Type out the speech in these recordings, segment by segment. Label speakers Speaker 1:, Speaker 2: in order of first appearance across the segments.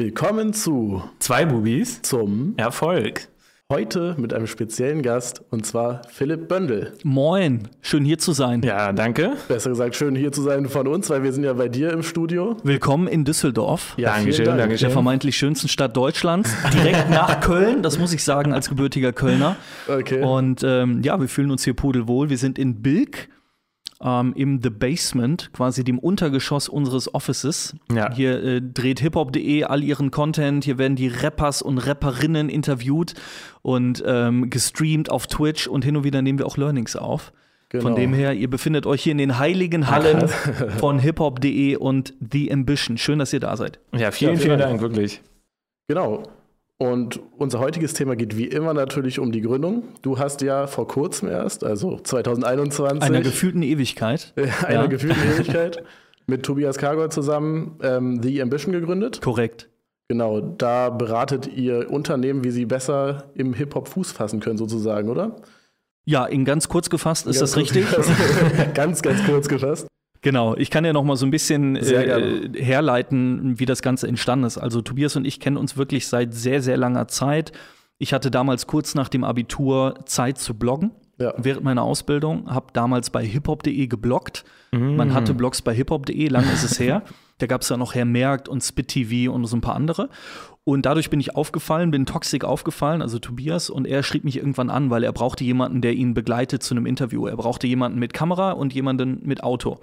Speaker 1: Willkommen zu
Speaker 2: Zwei Bubis
Speaker 1: zum
Speaker 2: Erfolg.
Speaker 1: heute mit einem speziellen Gast und zwar Philipp Böndel.
Speaker 3: Moin, schön hier zu sein.
Speaker 2: Ja, danke.
Speaker 1: Besser gesagt, schön hier zu sein von uns, weil wir sind ja bei dir im Studio.
Speaker 3: Willkommen in Düsseldorf,
Speaker 1: Ja,
Speaker 2: Dankeschön,
Speaker 1: Dank.
Speaker 2: Dankeschön.
Speaker 3: der vermeintlich schönsten Stadt Deutschlands, direkt nach Köln, das muss ich sagen als gebürtiger Kölner.
Speaker 1: Okay.
Speaker 3: Und ähm, ja, wir fühlen uns hier pudelwohl. Wir sind in Bilk. Ähm, Im The Basement, quasi dem Untergeschoss unseres Offices.
Speaker 2: Ja.
Speaker 3: Hier äh, dreht hiphop.de all ihren Content. Hier werden die Rappers und Rapperinnen interviewt und ähm, gestreamt auf Twitch und hin und wieder nehmen wir auch Learnings auf.
Speaker 1: Genau.
Speaker 3: Von dem her, ihr befindet euch hier in den heiligen Hallen von hiphop.de und The Ambition. Schön, dass ihr da seid.
Speaker 2: Ja, vielen,
Speaker 1: Ja, vielen
Speaker 2: vielen
Speaker 1: Dank.
Speaker 2: Dank, wirklich.
Speaker 1: Genau. Und unser heutiges Thema geht wie immer natürlich um die Gründung. Du hast ja vor kurzem erst, also 2021,
Speaker 3: Einer gefühlten Ewigkeit.
Speaker 1: einer
Speaker 3: Ja.
Speaker 1: gefühlten Ewigkeit, mit Tobias Kargol zusammen ähm, The Ambition gegründet.
Speaker 3: Korrekt.
Speaker 1: Genau, da beratet ihr Unternehmen, wie sie besser im Hip-Hop Fuß fassen können, sozusagen, oder?
Speaker 3: Ja, in ganz kurz gefasst, ist
Speaker 1: Ganz
Speaker 3: das richtig?
Speaker 1: ganz, ganz kurz gefasst.
Speaker 3: Genau, ich kann ja noch mal so ein bisschen äh, herleiten, wie das Ganze entstanden ist. Also Tobias und ich kennen uns wirklich seit sehr, sehr langer Zeit. Ich hatte damals kurz nach dem Abitur Zeit zu bloggen.
Speaker 1: Ja.
Speaker 3: Während meiner Ausbildung, habe damals bei hiphop.de gebloggt. Man hatte Blogs bei hiphop.de, lange ist es her. Da gab es ja noch Herr Merkt und Spit TV und so ein paar andere. Und dadurch bin ich aufgefallen, bin Toxic aufgefallen, also Tobias, und er schrieb mich irgendwann an, weil er brauchte jemanden, der ihn begleitet zu einem Interview. Er brauchte jemanden mit Kamera und jemanden mit Auto.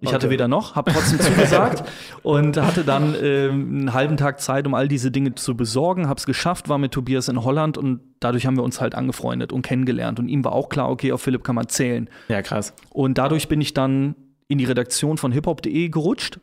Speaker 3: Ich hatte weder noch, habe trotzdem zugesagt und hatte dann ähm, einen halben Tag Zeit, um all diese Dinge zu besorgen. Habe es geschafft, war mit Tobias in Holland und dadurch haben wir uns halt angefreundet und kennengelernt. Und ihm war auch klar, okay, auf Philipp kann man zählen.
Speaker 2: Ja, krass.
Speaker 3: Und dadurch bin ich dann in die Redaktion von hiphop.de gerutscht,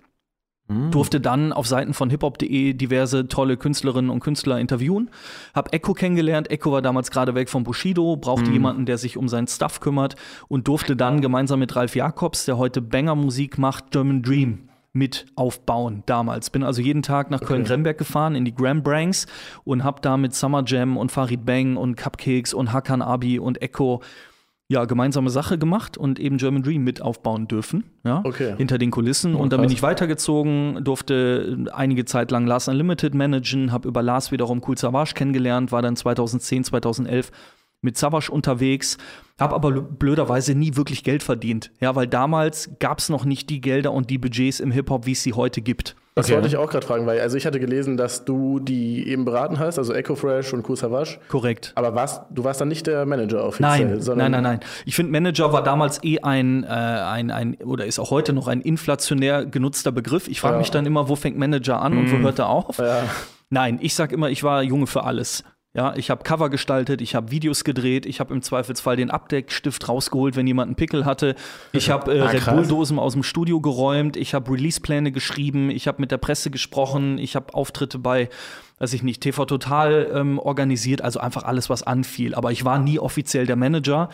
Speaker 3: durfte dann auf Seiten von hiphop.de diverse tolle Künstlerinnen und Künstler interviewen, hab Echo kennengelernt. Echo war damals gerade weg von Bushido, brauchte jemanden, der sich um seinen Stuff kümmert und durfte dann gemeinsam mit Ralf Jakobs, der heute Banger-Musik macht, German Dream mit aufbauen damals. Bin also jeden Tag nach Köln-Gremberg gefahren in die Gram Branks und hab da mit Summer Jam und Farid Bang und Cupcakes und Hakan Abi und Echo ja, gemeinsame Sache gemacht und eben German Dream mit aufbauen dürfen, ja,
Speaker 1: Okay.
Speaker 3: hinter den Kulissen. und dann
Speaker 1: krass.
Speaker 3: bin ich weitergezogen, durfte einige Zeit lang Lars Unlimited managen, habe über Lars wiederum Cool Savage kennengelernt, war dann 2010, 2011 mit Savage unterwegs, habe aber blöderweise nie wirklich Geld verdient, ja, weil damals gab es noch nicht die Gelder und die Budgets im Hip-Hop, wie es sie heute gibt.
Speaker 1: Das
Speaker 2: Okay.
Speaker 1: wollte ich auch gerade fragen, weil also ich hatte gelesen, dass du die eben beraten hast, also Echo Fresh und Savage.
Speaker 3: Korrekt.
Speaker 1: Aber warst, du warst dann nicht der Manager offiziell,
Speaker 3: Nein,
Speaker 1: sondern
Speaker 3: nein, nein, nein. Ich finde, Manager war damals eh ein, äh, ein, ein, oder ist auch heute noch ein inflationär genutzter Begriff. Ich frage
Speaker 1: Ja.
Speaker 3: mich dann immer, wo fängt Manager an und wo hört er auf?
Speaker 1: Ja.
Speaker 3: Nein, ich sag immer, ich war Junge für alles. Ja, ich habe Cover gestaltet, ich habe Videos gedreht, ich habe im Zweifelsfall den Abdeckstift rausgeholt, wenn jemand einen Pickel hatte. Ich habe äh,
Speaker 2: Ah,
Speaker 3: Red. Bull-Dosen aus dem Studio geräumt, ich habe Release-Pläne geschrieben, ich habe mit der Presse gesprochen, ich habe Auftritte bei, weiß ich nicht, TV Total ähm, organisiert, also einfach alles, was anfiel. Aber ich war nie offiziell der Manager,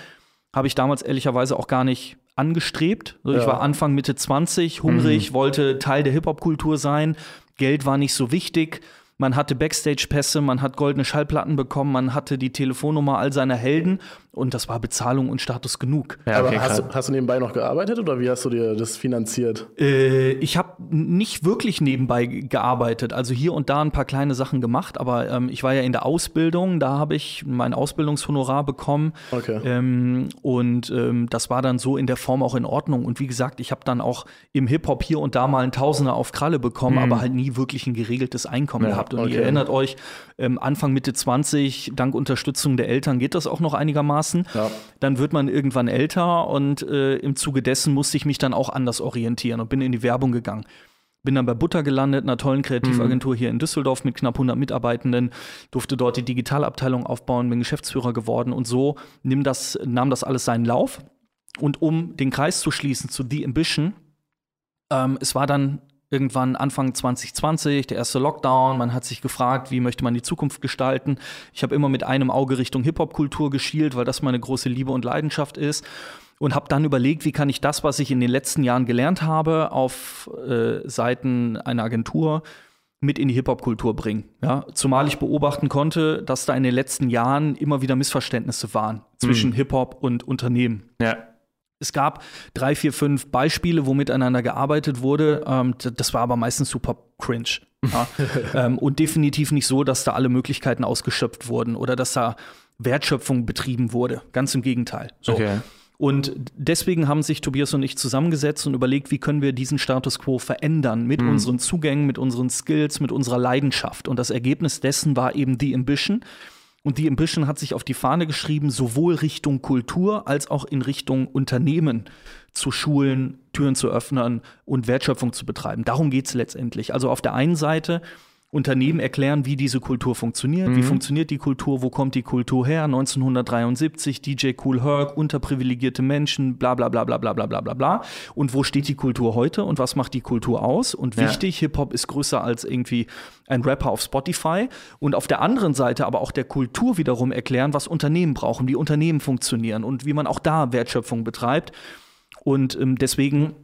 Speaker 3: habe ich damals ehrlicherweise auch gar nicht angestrebt. Also Ich
Speaker 1: Ja.
Speaker 3: war Anfang, Mitte 20, hungrig, wollte Teil der Hip-Hop-Kultur sein. Geld war nicht so wichtig. Man hatte Backstage-Pässe, man hat goldene Schallplatten bekommen, man hatte die Telefonnummer all seiner Helden und das war Bezahlung und Status genug.
Speaker 2: Ja,
Speaker 1: Aber
Speaker 2: okay,
Speaker 1: hast,
Speaker 2: krass.
Speaker 1: du, hast du nebenbei noch gearbeitet oder wie hast du dir das finanziert?
Speaker 3: Äh, ich habe nicht wirklich nebenbei ge- gearbeitet, also hier und da ein paar kleine Sachen gemacht, aber ähm, ich war ja in der Ausbildung, da habe ich mein Ausbildungshonorar bekommen
Speaker 1: Okay.
Speaker 3: ähm, und ähm, das war dann so in der Form auch in Ordnung. Und wie gesagt, ich habe dann auch im Hip-Hop hier und da mal einen Tausender auf Kralle bekommen, aber halt nie wirklich ein geregeltes Einkommen
Speaker 2: Ja,
Speaker 3: gehabt. Und
Speaker 1: okay.
Speaker 3: ihr erinnert euch, ähm, Anfang, Mitte 20, dank Unterstützung der Eltern geht das auch noch einigermaßen.
Speaker 1: Ja.
Speaker 3: Dann wird man irgendwann älter und äh, im Zuge dessen musste ich mich dann auch anders orientieren und bin in die Werbung gegangen. Bin dann bei Butter gelandet, einer tollen Kreativagentur hier in Düsseldorf mit knapp 100 Mitarbeitenden, durfte dort die Digitalabteilung aufbauen, bin Geschäftsführer geworden und so nimm das, nahm das alles seinen Lauf. Und um den Kreis zu schließen zu The Ambition, ähm, es war dann irgendwann Anfang 2020, der erste Lockdown. Man hat sich gefragt, wie möchte man die Zukunft gestalten. Ich habe immer mit einem Auge Richtung Hip-Hop-Kultur geschielt, weil das meine große Liebe und Leidenschaft ist. Und habe dann überlegt, wie kann ich das, was ich in den letzten Jahren gelernt habe, auf äh, Seiten einer Agentur mit in die Hip-Hop-Kultur bringen. Ja? Zumal ich beobachten konnte, dass da in den letzten Jahren immer wieder Missverständnisse waren zwischen Hip-Hop und Unternehmen.
Speaker 2: Ja.
Speaker 3: Es gab drei, vier, fünf Beispiele, wo miteinander gearbeitet wurde. Ähm, das war aber meistens super cringe. Ja? ähm, und definitiv nicht so, dass da alle Möglichkeiten ausgeschöpft wurden oder dass da Wertschöpfung betrieben wurde. Ganz im Gegenteil. So.
Speaker 2: Okay.
Speaker 3: Und deswegen haben sich Tobias und ich zusammengesetzt und überlegt, wie können wir diesen Status quo verändern mit
Speaker 2: Mhm.
Speaker 3: unseren Zugängen, mit unseren Skills, mit unserer Leidenschaft. Und das Ergebnis dessen war eben die Ambition. Und die Ambition hat sich auf die Fahne geschrieben, sowohl Richtung Kultur als auch in Richtung Unternehmen zu schulen, Türen zu öffnen und Wertschöpfung zu betreiben. Darum geht es letztendlich. Also auf der einen Seite Unternehmen erklären, wie diese Kultur funktioniert. Wie funktioniert die Kultur? Wo kommt die Kultur her? 1973, DJ Cool Herc, unterprivilegierte Menschen, bla bla bla bla bla bla bla bla bla. Und wo steht die Kultur heute und was macht die Kultur aus? Und
Speaker 2: Ja.
Speaker 3: wichtig, Hip-Hop ist größer als irgendwie ein Rapper auf Spotify. Und auf der anderen Seite aber auch der Kultur wiederum erklären, was Unternehmen brauchen, wie Unternehmen funktionieren und wie man auch da Wertschöpfung betreibt. Und ähm, deswegen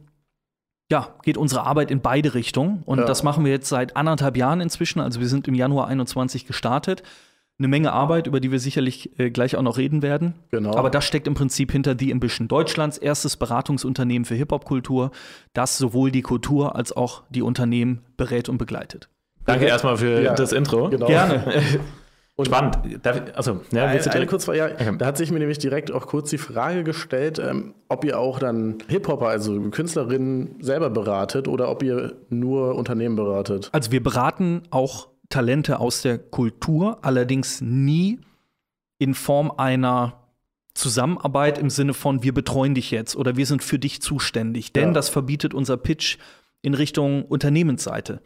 Speaker 3: ja, geht unsere Arbeit in beide Richtungen. Und
Speaker 1: Ja.
Speaker 3: das machen wir jetzt seit anderthalb Jahren inzwischen. Also wir sind im Januar 21 gestartet. Eine Menge Arbeit, über die wir sicherlich äh, gleich auch noch reden werden.
Speaker 1: Genau.
Speaker 3: Aber das steckt im Prinzip hinter The Ambition. Deutschlands erstes Beratungsunternehmen für Hip-Hop-Kultur, das sowohl die Kultur als auch die Unternehmen berät und begleitet.
Speaker 2: Danke erstmal für
Speaker 1: Ja,
Speaker 2: das Intro.
Speaker 1: Genau.
Speaker 3: Gerne.
Speaker 1: Und
Speaker 2: Spannend. Darf ich, also, ja,
Speaker 1: Eine,
Speaker 2: willst du
Speaker 1: eine kurz, ja,
Speaker 2: Okay.
Speaker 1: da hat sich mir nämlich direkt auch kurz die Frage gestellt, ähm, ob ihr auch dann Hip-Hopper, also Künstlerinnen selber beratet oder ob ihr nur Unternehmen beratet.
Speaker 3: Also wir beraten auch Talente aus der Kultur, allerdings nie in Form einer Zusammenarbeit im Sinne von wir betreuen dich jetzt oder wir sind für dich zuständig. Denn
Speaker 1: Ja.
Speaker 3: das verbietet unser Pitch in Richtung Unternehmensseite.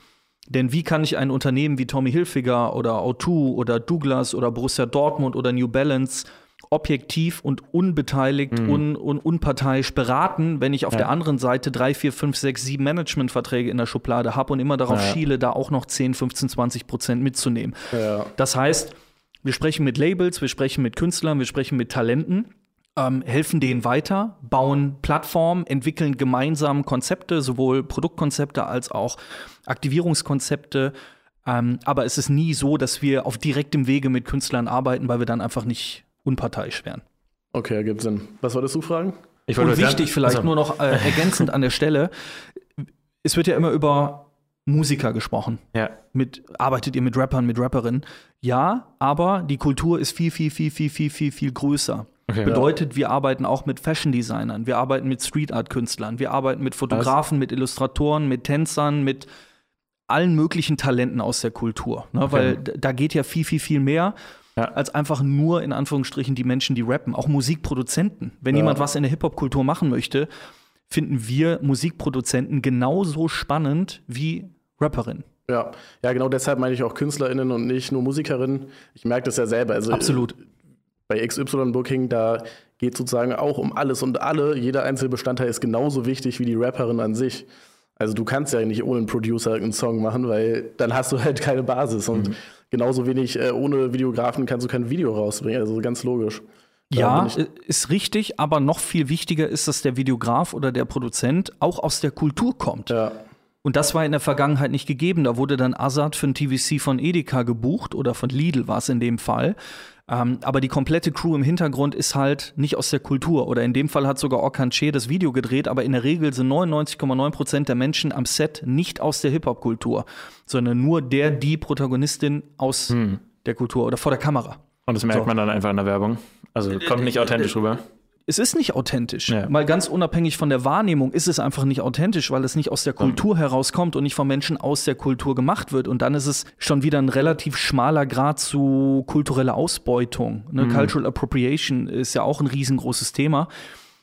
Speaker 3: Denn wie kann ich ein Unternehmen wie Tommy Hilfiger oder O2 oder Douglas oder Borussia Dortmund oder New Balance objektiv und unbeteiligt un, und unparteiisch beraten, wenn ich auf
Speaker 2: Ja.
Speaker 3: der anderen Seite drei, vier, fünf, sechs, sieben Managementverträge in der Schublade habe und immer darauf
Speaker 2: Ja.
Speaker 3: schiele, da auch noch 10, 15, 20 Prozent mitzunehmen.
Speaker 1: Ja.
Speaker 3: Das heißt, wir sprechen mit Labels, wir sprechen mit Künstlern, wir sprechen mit Talenten, ähm, helfen denen weiter, bauen Plattformen, entwickeln gemeinsam Konzepte, sowohl Produktkonzepte als auch Aktivierungskonzepte. Ähm, aber es ist nie so, dass wir auf direktem Wege mit Künstlern arbeiten, weil wir dann einfach nicht unparteiisch wären.
Speaker 1: Okay, ergibt Sinn. Was wolltest du fragen?
Speaker 2: Ich
Speaker 3: Und
Speaker 2: wollte
Speaker 3: wichtig vielleicht
Speaker 2: also,
Speaker 3: nur noch äh, ergänzend an der Stelle, es wird ja immer über Musiker gesprochen.
Speaker 2: Ja.
Speaker 3: Mit, arbeitet ihr mit Rappern, mit Rapperinnen? Ja, aber die Kultur ist viel, viel, viel, viel, viel, viel, viel größer.
Speaker 2: Okay.
Speaker 3: Bedeutet, wir arbeiten auch mit Fashion-Designern, wir arbeiten mit Street-Art-Künstlern, wir arbeiten mit Fotografen, mit Illustratoren, mit Tänzern, mit allen möglichen Talenten aus der Kultur. Ne? Weil d- da geht ja viel, viel, viel mehr
Speaker 2: Ja.
Speaker 3: als einfach nur in Anführungsstrichen die Menschen, die rappen. Auch Musikproduzenten. Wenn
Speaker 1: Ja.
Speaker 3: jemand was in der Hip-Hop-Kultur machen möchte, finden wir Musikproduzenten genauso spannend wie Rapperinnen.
Speaker 1: Ja. ja, genau deshalb meine ich auch KünstlerInnen und nicht nur Musikerinnen. Ich merke das ja selber. Also,
Speaker 3: Absolut.
Speaker 1: Bei XY Booking, da geht sozusagen auch um alles und alle. Jeder einzelne Bestandteil ist genauso wichtig wie die Rapperin an sich. Also du kannst ja nicht ohne einen Producer einen Song machen, weil dann hast du halt keine Basis. Und genauso wenig äh, ohne Videografen kannst du kein Video rausbringen. Also ganz logisch.
Speaker 3: Ja, ist richtig, aber noch viel wichtiger ist, dass der Videograf oder der Produzent auch aus der Kultur kommt.
Speaker 1: ja.
Speaker 3: Und das war in der Vergangenheit nicht gegeben. Da wurde dann Azad für ein TVC von Edeka gebucht oder von Lidl war es in dem Fall. Ähm, aber die komplette Crew im Hintergrund ist halt nicht aus der Kultur. Oder in dem Fall hat sogar Orkan Che das Video gedreht, aber in der Regel sind 99,9 Prozent der Menschen am Set nicht aus der Hip-Hop-Kultur, sondern nur der, die Protagonistin aus der Kultur oder vor der Kamera.
Speaker 2: Und das merkt
Speaker 3: So.
Speaker 2: man dann einfach in der Werbung. Also kommt nicht authentisch rüber.
Speaker 3: Es ist nicht authentisch.
Speaker 2: Ja.
Speaker 3: Mal ganz unabhängig von der Wahrnehmung ist es einfach nicht authentisch, weil es nicht aus der Kultur herauskommt und nicht von Menschen aus der Kultur gemacht wird. Und dann ist es schon wieder ein relativ schmaler Grad zu kultureller Ausbeutung. Ne? Cultural Appropriation ist ja auch ein riesengroßes Thema.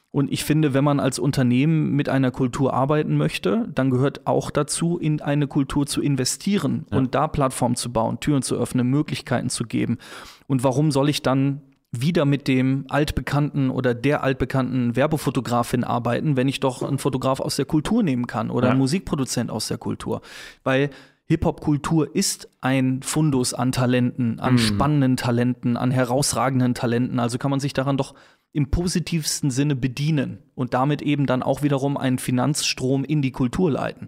Speaker 3: Und ich finde, wenn man als Unternehmen mit einer Kultur arbeiten möchte, dann gehört auch dazu, in eine Kultur zu investieren und da Plattformen zu bauen, Türen zu öffnen, Möglichkeiten zu geben. Und warum soll ich dann wieder mit dem altbekannten oder der altbekannten Werbefotografin arbeiten, wenn ich doch einen Fotograf aus der Kultur nehmen kann oder
Speaker 2: Ja.
Speaker 3: einen Musikproduzent aus der Kultur? Weil Hip-Hop-Kultur ist ein Fundus an Talenten, an spannenden Talenten, an herausragenden Talenten. Also kann man sich daran doch im positivsten Sinne bedienen und damit eben dann auch wiederum einen Finanzstrom in die Kultur leiten.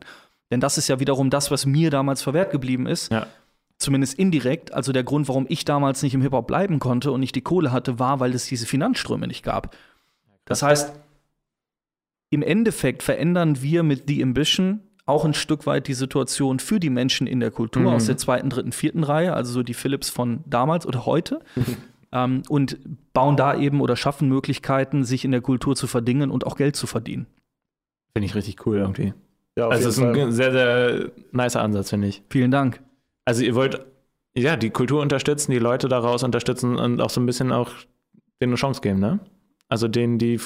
Speaker 3: Denn das ist ja wiederum das, was mir damals verwehrt geblieben ist
Speaker 2: Ja.
Speaker 3: Zumindest indirekt, also der Grund, warum ich damals nicht im Hip-Hop bleiben konnte und nicht die Kohle hatte, war, weil es diese Finanzströme nicht gab. Das heißt, im Endeffekt verändern wir mit The Ambition auch ein Stück weit die Situation für die Menschen in der Kultur
Speaker 2: Mhm.
Speaker 3: aus der zweiten, dritten, vierten Reihe, also so die Philips von damals oder heute. ähm, und bauen da eben oder schaffen Möglichkeiten, sich in der Kultur zu verdingen und auch Geld zu verdienen.
Speaker 2: Finde ich richtig cool irgendwie.
Speaker 1: Ja,
Speaker 2: Also, es ist ein sehr, sehr nicer Ansatz, finde ich.
Speaker 3: Vielen Dank.
Speaker 2: Also, ihr wollt ja die Kultur unterstützen, die Leute daraus unterstützen und auch so ein bisschen auch denen eine Chance geben, ne? Also, denen, die,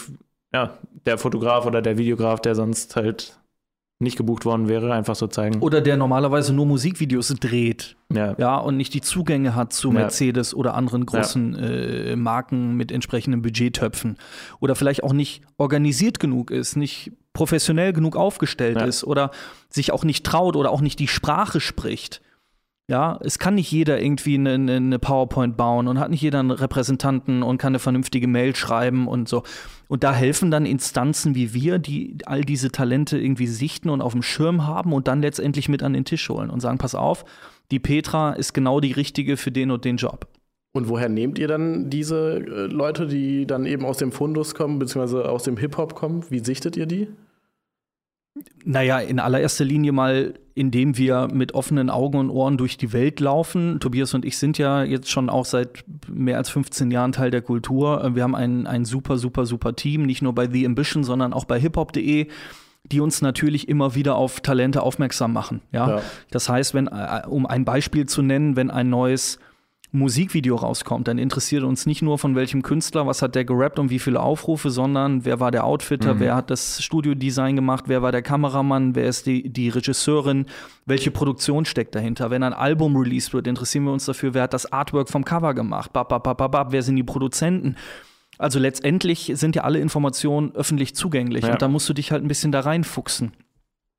Speaker 2: ja, der Fotograf oder der Videograf, der sonst halt nicht gebucht worden wäre, einfach so zeigen.
Speaker 3: Oder der normalerweise nur Musikvideos dreht,
Speaker 2: Ja,
Speaker 3: ja, und nicht die Zugänge hat zu
Speaker 2: Ja.
Speaker 3: Mercedes oder anderen großen äh, Marken mit entsprechenden Budgettöpfen. Oder vielleicht auch nicht organisiert genug ist, nicht professionell genug aufgestellt
Speaker 2: Ja.
Speaker 3: ist oder sich auch nicht traut oder auch nicht die Sprache spricht. Ja, es kann nicht jeder irgendwie eine, eine- PowerPoint bauen und hat nicht jeder einen Repräsentanten und kann eine vernünftige Mail schreiben und so. Und da helfen dann Instanzen wie wir, die all diese Talente irgendwie sichten und auf dem Schirm haben und dann letztendlich mit an den Tisch holen und sagen, pass auf, die Petra ist genau die richtige für den und den Job.
Speaker 1: Und woher nehmt ihr dann diese äh, Leute, die dann eben aus dem Fundus kommen, beziehungsweise aus dem Hip-Hop kommen? Wie sichtet ihr die?
Speaker 3: Naja, in allererster Linie mal, indem wir mit offenen Augen und Ohren durch die Welt laufen. Tobias und ich sind ja jetzt schon auch seit mehr als 15 Jahren Teil der Kultur. Äh, Wir haben ein, ein super, super, super Team, nicht nur bei The Ambition, sondern auch bei hiphop.de, die uns natürlich immer wieder auf Talente aufmerksam machen. Ja?
Speaker 1: Ja.
Speaker 3: Das heißt, wenn, äh, um ein Beispiel zu nennen, wenn ein neues Musikvideo rauskommt, dann interessiert uns nicht nur von welchem Künstler, was hat der gerappt und wie viele Aufrufe, sondern wer war der Outfitter, wer hat das Studiodesign gemacht, wer war der Kameramann, wer ist die, die Regisseurin, welche Produktion steckt dahinter. Wenn ein Album released wird, interessieren wir uns dafür, wer hat das Artwork vom Cover gemacht, bab, bab, bab, bab, wer sind die Produzenten. Also letztendlich sind ja alle Informationen öffentlich zugänglich
Speaker 2: Ja.
Speaker 3: und da musst du dich halt ein bisschen da reinfuchsen.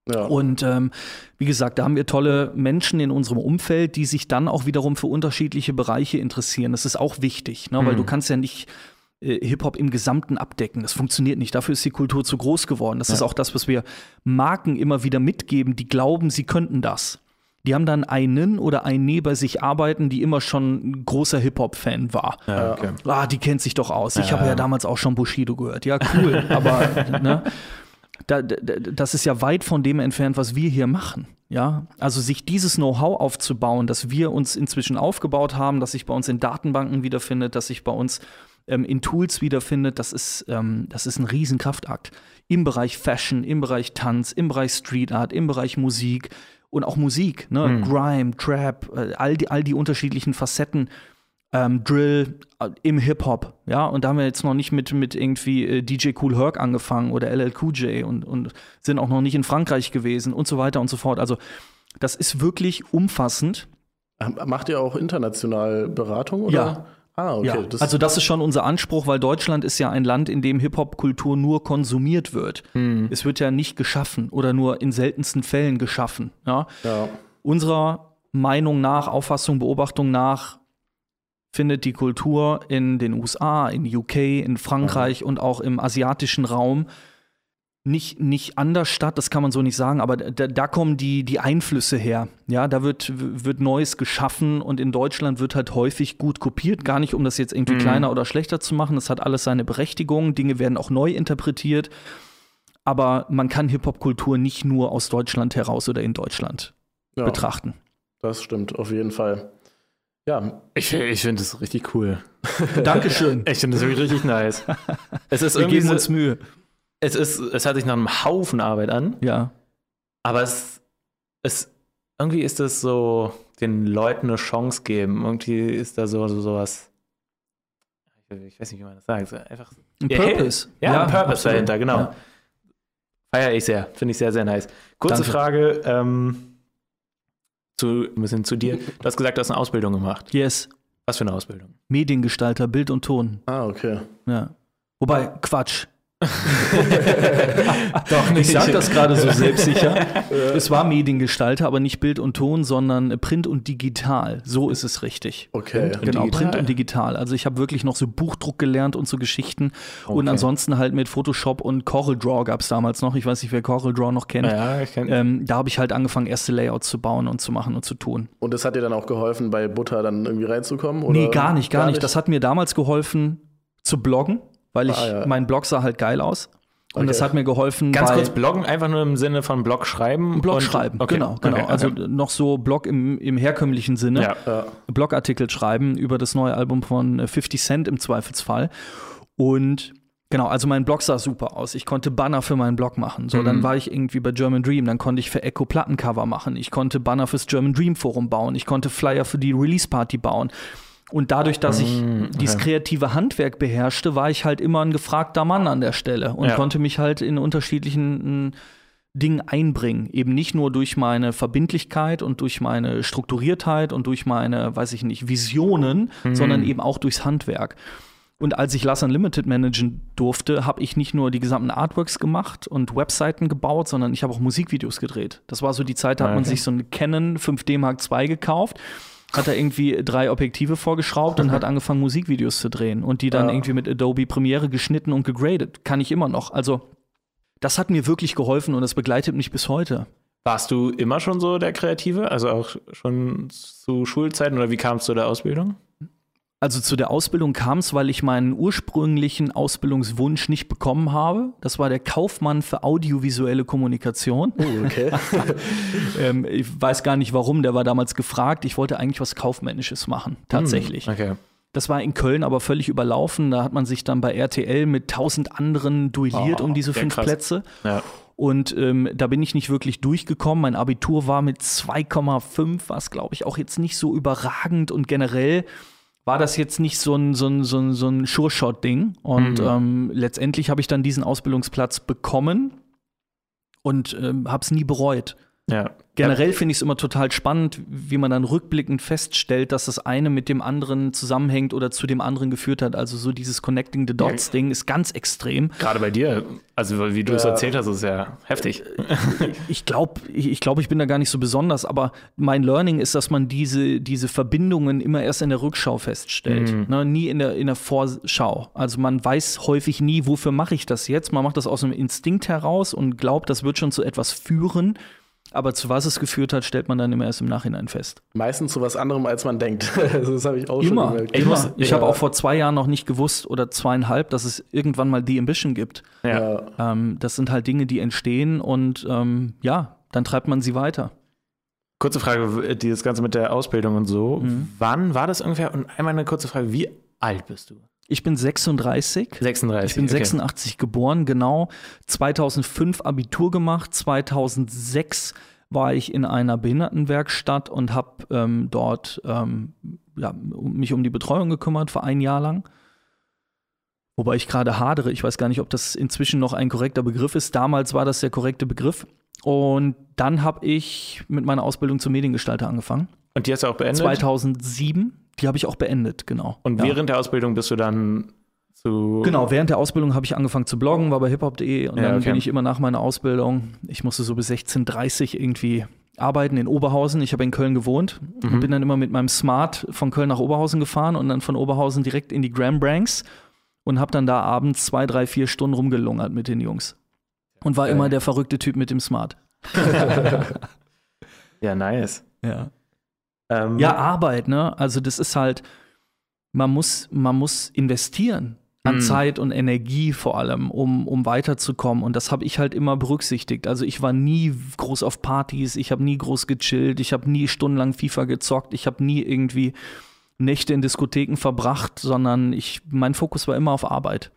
Speaker 1: Ja.
Speaker 3: Und ähm, wie gesagt, da haben wir tolle Menschen in unserem Umfeld, die sich dann auch wiederum für unterschiedliche Bereiche interessieren. Das ist auch wichtig, ne? weil
Speaker 2: Mhm.
Speaker 3: du kannst ja nicht äh, Hip-Hop im Gesamten abdecken. Das funktioniert nicht. Dafür ist die Kultur zu groß geworden. Das ist
Speaker 2: Ja.
Speaker 3: auch das, was wir Marken immer wieder mitgeben, die glauben, sie könnten das. Die haben dann einen oder eine bei sich arbeiten, die immer schon ein großer Hip-Hop-Fan war.
Speaker 2: ja, okay.
Speaker 3: Ah, die kennt sich doch aus. Ich
Speaker 2: Ja.
Speaker 3: habe ja damals auch schon Bushido gehört. Ja, cool. aber ne, da, da, das ist ja weit von dem entfernt, was wir hier machen. Ja, also sich dieses Know-how aufzubauen, das wir uns inzwischen aufgebaut haben, das sich bei uns in Datenbanken wiederfindet, das sich bei uns ähm, in Tools wiederfindet, das ist, ähm, das ist ein Riesenkraftakt. Im Bereich Fashion, im Bereich Tanz, im Bereich Street Art, im Bereich Musik und auch Musik, ne?
Speaker 2: Mhm.
Speaker 3: Grime, Trap, äh, all, die, all die unterschiedlichen Facetten ähm, Drill äh, im Hip-Hop, ja, und da haben wir jetzt noch nicht mit, mit irgendwie äh, DJ Cool Herc angefangen oder LL Cool J und, und sind auch noch nicht in Frankreich gewesen und so weiter und so fort. Also das ist wirklich umfassend.
Speaker 1: Ähm, Macht ihr auch international Beratung? Oder?
Speaker 3: Ja.
Speaker 1: Ah, okay.
Speaker 3: ja,
Speaker 1: Das,
Speaker 3: also das ist schon unser Anspruch, weil Deutschland ist ja ein Land, in dem Hip-Hop-Kultur nur konsumiert wird.
Speaker 2: Hm.
Speaker 3: Es wird ja nicht geschaffen oder nur in seltensten Fällen geschaffen. Ja?
Speaker 1: ja.
Speaker 3: Unserer Meinung nach, Auffassung, Beobachtung nach, findet die Kultur in den USA, in UK, in Frankreich und auch im asiatischen Raum nicht, nicht anders statt, das kann man so nicht sagen, aber da, da kommen die, die Einflüsse her. Ja, da wird, wird Neues geschaffen und in Deutschland wird halt häufig gut kopiert, gar nicht, um das jetzt irgendwie
Speaker 2: Mhm.
Speaker 3: kleiner oder schlechter zu machen. Das hat alles seine Berechtigung, Dinge werden auch neu interpretiert. Aber man kann Hip-Hop-Kultur nicht nur aus Deutschland heraus oder in Deutschland
Speaker 1: ja,
Speaker 3: betrachten.
Speaker 1: das stimmt, auf jeden Fall. Ja,
Speaker 2: Ich, ich finde das richtig cool.
Speaker 3: Dankeschön.
Speaker 2: Ich finde das wirklich richtig nice. Es ist
Speaker 3: Wir
Speaker 2: irgendwie
Speaker 3: geben
Speaker 2: so,
Speaker 3: uns Mühe.
Speaker 2: es ist, es hört sich nach einem Haufen Arbeit an,
Speaker 3: Ja.
Speaker 2: aber es, es, irgendwie ist es so, den Leuten eine Chance geben. Irgendwie ist da so, so sowas. Ich, weiß nicht, wie man das sagt. Einfach,
Speaker 3: Ein
Speaker 2: Ja,
Speaker 3: Purpose.
Speaker 2: ja, ein Purpose
Speaker 3: absolut.
Speaker 2: dahinter, genau.
Speaker 3: Ja.
Speaker 2: Feiere ich sehr. Finde ich sehr, sehr nice. Kurze
Speaker 3: Danke.
Speaker 2: Frage, ähm, zu, ein bisschen zu dir. Du hast gesagt, du hast eine Ausbildung gemacht.
Speaker 3: Yes.
Speaker 2: Was für eine Ausbildung?
Speaker 3: Mediengestalter, Bild und Ton.
Speaker 1: ah, okay.
Speaker 3: Ja. Wobei, Quatsch.
Speaker 2: Doch
Speaker 3: Ich sage das gerade so selbstsicher. es war Mediengestalter, aber nicht Bild und Ton, sondern Print und Digital. So ist es richtig.
Speaker 1: Okay.
Speaker 2: Und
Speaker 3: Genau,
Speaker 2: digital?
Speaker 3: Print und Digital. Also ich habe wirklich noch so Buchdruck gelernt und so Geschichten. Und
Speaker 2: Okay.
Speaker 3: ansonsten halt mit Photoshop und Corel Draw gab es damals noch. Ich weiß nicht, wer Corel Draw noch kennt.
Speaker 2: Ja, ich kann,
Speaker 3: Ähm, da habe ich halt angefangen, erste Layouts zu bauen und zu machen und zu tun.
Speaker 1: Und das hat dir dann auch geholfen, bei Butter dann irgendwie reinzukommen? Oder?
Speaker 3: Nee, gar nicht, gar, nicht. Das hat mir damals geholfen zu bloggen, weil ich,
Speaker 1: Ah, ja.
Speaker 3: mein Blog sah halt geil aus. Und das
Speaker 1: Okay.
Speaker 3: hat mir geholfen.
Speaker 2: Ganz kurz bloggen, einfach nur im Sinne von Blog schreiben.
Speaker 3: Blog
Speaker 2: und-
Speaker 3: schreiben,
Speaker 2: okay,
Speaker 3: genau, genau.
Speaker 2: okay,
Speaker 3: also
Speaker 2: okay.
Speaker 3: noch so Blog im, im herkömmlichen Sinne.
Speaker 2: Ja.
Speaker 1: Ja.
Speaker 3: Blogartikel schreiben über das neue Album von äh, 50 Cent im Zweifelsfall. Und genau, also mein Blog sah super aus. Ich konnte Banner für meinen Blog machen. So, dann
Speaker 2: Mhm.
Speaker 3: war ich irgendwie bei German Dream, dann konnte ich für Echo Plattencover machen. Ich konnte Banner fürs German Dream Forum bauen. Ich konnte Flyer für die Release Party bauen. Und dadurch, dass ich dieses
Speaker 2: okay.
Speaker 3: kreative Handwerk beherrschte, war ich halt immer ein gefragter Mann an der Stelle und
Speaker 2: Ja.
Speaker 3: konnte mich halt in unterschiedlichen mm, Dingen einbringen. Eben nicht nur durch meine Verbindlichkeit und durch meine Strukturiertheit und durch meine, weiß ich nicht, Visionen,
Speaker 2: Mhm.
Speaker 3: sondern eben auch durchs Handwerk. Und als ich Last Unlimited managen durfte, habe ich nicht nur die gesamten Artworks gemacht und Webseiten gebaut, sondern ich habe auch Musikvideos gedreht. Das war so die Zeit, da hat
Speaker 2: Ah,
Speaker 3: man sich so eine Canon 5D Mark II gekauft, hat da irgendwie drei Objektive vorgeschraubt und hat angefangen, Musikvideos zu drehen und die dann
Speaker 1: Ja.
Speaker 3: irgendwie mit Adobe Premiere geschnitten und gegradet. Kann ich immer noch. Also, das hat mir wirklich geholfen und das begleitet mich bis heute.
Speaker 2: Warst du immer schon so der Kreative? Also auch schon zu Schulzeiten oder wie kamst du der Ausbildung?
Speaker 3: Also zu der Ausbildung kam es, weil ich meinen ursprünglichen Ausbildungswunsch nicht bekommen habe. Das war der Kaufmann für audiovisuelle Kommunikation.
Speaker 1: Uh, okay.
Speaker 3: ähm, ich weiß gar nicht warum, der war damals gefragt. Ich wollte eigentlich was Kaufmännisches machen, tatsächlich.
Speaker 2: Hm, Okay.
Speaker 3: Das war in Köln aber völlig überlaufen. Da hat man sich dann bei RTL mit tausend anderen duelliert
Speaker 2: Oh,
Speaker 3: um diese fünf
Speaker 2: krass.
Speaker 3: Plätze.
Speaker 2: Ja.
Speaker 3: Und ähm, da bin ich nicht wirklich durchgekommen. Mein Abitur war mit 2,5, was glaube ich auch jetzt nicht so überragend. Und generell war das jetzt nicht so ein, so ein, so ein, so ein Sure-Shot-Ding. Und
Speaker 2: Mhm.
Speaker 3: ähm, letztendlich habe ich dann diesen Ausbildungsplatz bekommen und ähm, habe es nie bereut.
Speaker 2: Ja.
Speaker 3: Generell finde ich es immer total spannend, wie man dann rückblickend feststellt, dass das eine mit dem anderen zusammenhängt oder zu dem anderen geführt hat. Also so dieses Connecting the Dots-Ding ist ganz extrem.
Speaker 2: Gerade bei dir, also wie du es erzählt hast, ist ja heftig.
Speaker 3: Ich glaube, ich, ich, glaub, ich bin da gar nicht so besonders, aber mein Learning ist, dass man diese, diese Verbindungen immer erst in der Rückschau feststellt,
Speaker 2: Mhm.
Speaker 3: ne? nie in der, in der Vorschau. Also man weiß häufig nie, wofür mache ich das jetzt. Man macht das aus einem Instinkt heraus und glaubt, das wird schon zu etwas führen. Aber zu was es geführt hat, stellt man dann immer erst im Nachhinein fest.
Speaker 1: Meistens zu was anderem, als man denkt. Also das habe ich auch
Speaker 3: Immer.
Speaker 1: schon gemerkt.
Speaker 2: Ich
Speaker 3: immer.
Speaker 2: muss-
Speaker 3: ich
Speaker 1: ja.
Speaker 3: habe auch vor zwei Jahren noch nicht gewusst oder zweieinhalb, dass es irgendwann mal die Ambition gibt.
Speaker 2: Ja.
Speaker 1: Ja.
Speaker 3: Ähm, das sind halt Dinge, die entstehen und ähm, ja, dann treibt man sie weiter.
Speaker 2: Kurze Frage, dieses Ganze mit der Ausbildung und so.
Speaker 3: Mhm.
Speaker 2: Wann war das ungefähr? Und einmal eine kurze Frage, wie alt bist du?
Speaker 3: Ich bin 36.
Speaker 2: 36.
Speaker 3: Ich bin
Speaker 2: okay.
Speaker 3: 86 geboren, genau. 2005 Abitur gemacht. 2006 war ich in einer Behindertenwerkstatt und habe ähm, dort ähm, ja, mich um die Betreuung gekümmert für ein Jahr lang. Wobei ich gerade hadere. Ich weiß gar nicht, ob das inzwischen noch ein korrekter Begriff ist. Damals war das der korrekte Begriff. Und dann habe ich mit meiner Ausbildung zum Mediengestalter angefangen.
Speaker 2: Und die hast du auch beendet?
Speaker 3: 2007. Die habe ich auch beendet, genau.
Speaker 2: Und
Speaker 3: Ja.
Speaker 2: während der Ausbildung bist du dann zu.
Speaker 3: Genau, während der Ausbildung habe ich angefangen zu bloggen, war bei hiphop.de und
Speaker 2: Ja,
Speaker 3: dann
Speaker 2: okay.
Speaker 3: bin ich immer nach meiner Ausbildung, ich musste so bis 16.30 irgendwie arbeiten in Oberhausen. Ich habe in Köln gewohnt
Speaker 2: Mhm.
Speaker 3: und bin dann immer mit meinem Smart von Köln nach Oberhausen gefahren und dann von Oberhausen direkt in die Graham Branks und habe dann da abends zwei, drei, vier Stunden rumgelungert mit den Jungs. Und war
Speaker 2: Geil.
Speaker 3: immer der verrückte Typ mit dem Smart.
Speaker 2: Ja, nice.
Speaker 3: Ja.
Speaker 2: Ähm,
Speaker 3: Ja, Arbeit, ne? Also das ist halt, man muss, man muss investieren an
Speaker 2: Mhm.
Speaker 3: Zeit und Energie vor allem, um, um weiterzukommen. Und das habe ich halt immer berücksichtigt. Also ich war nie groß auf Partys, ich habe nie groß gechillt, ich habe nie stundenlang FIFA gezockt, ich habe nie irgendwie Nächte in Diskotheken verbracht, sondern ich, mein Fokus war immer auf Arbeit.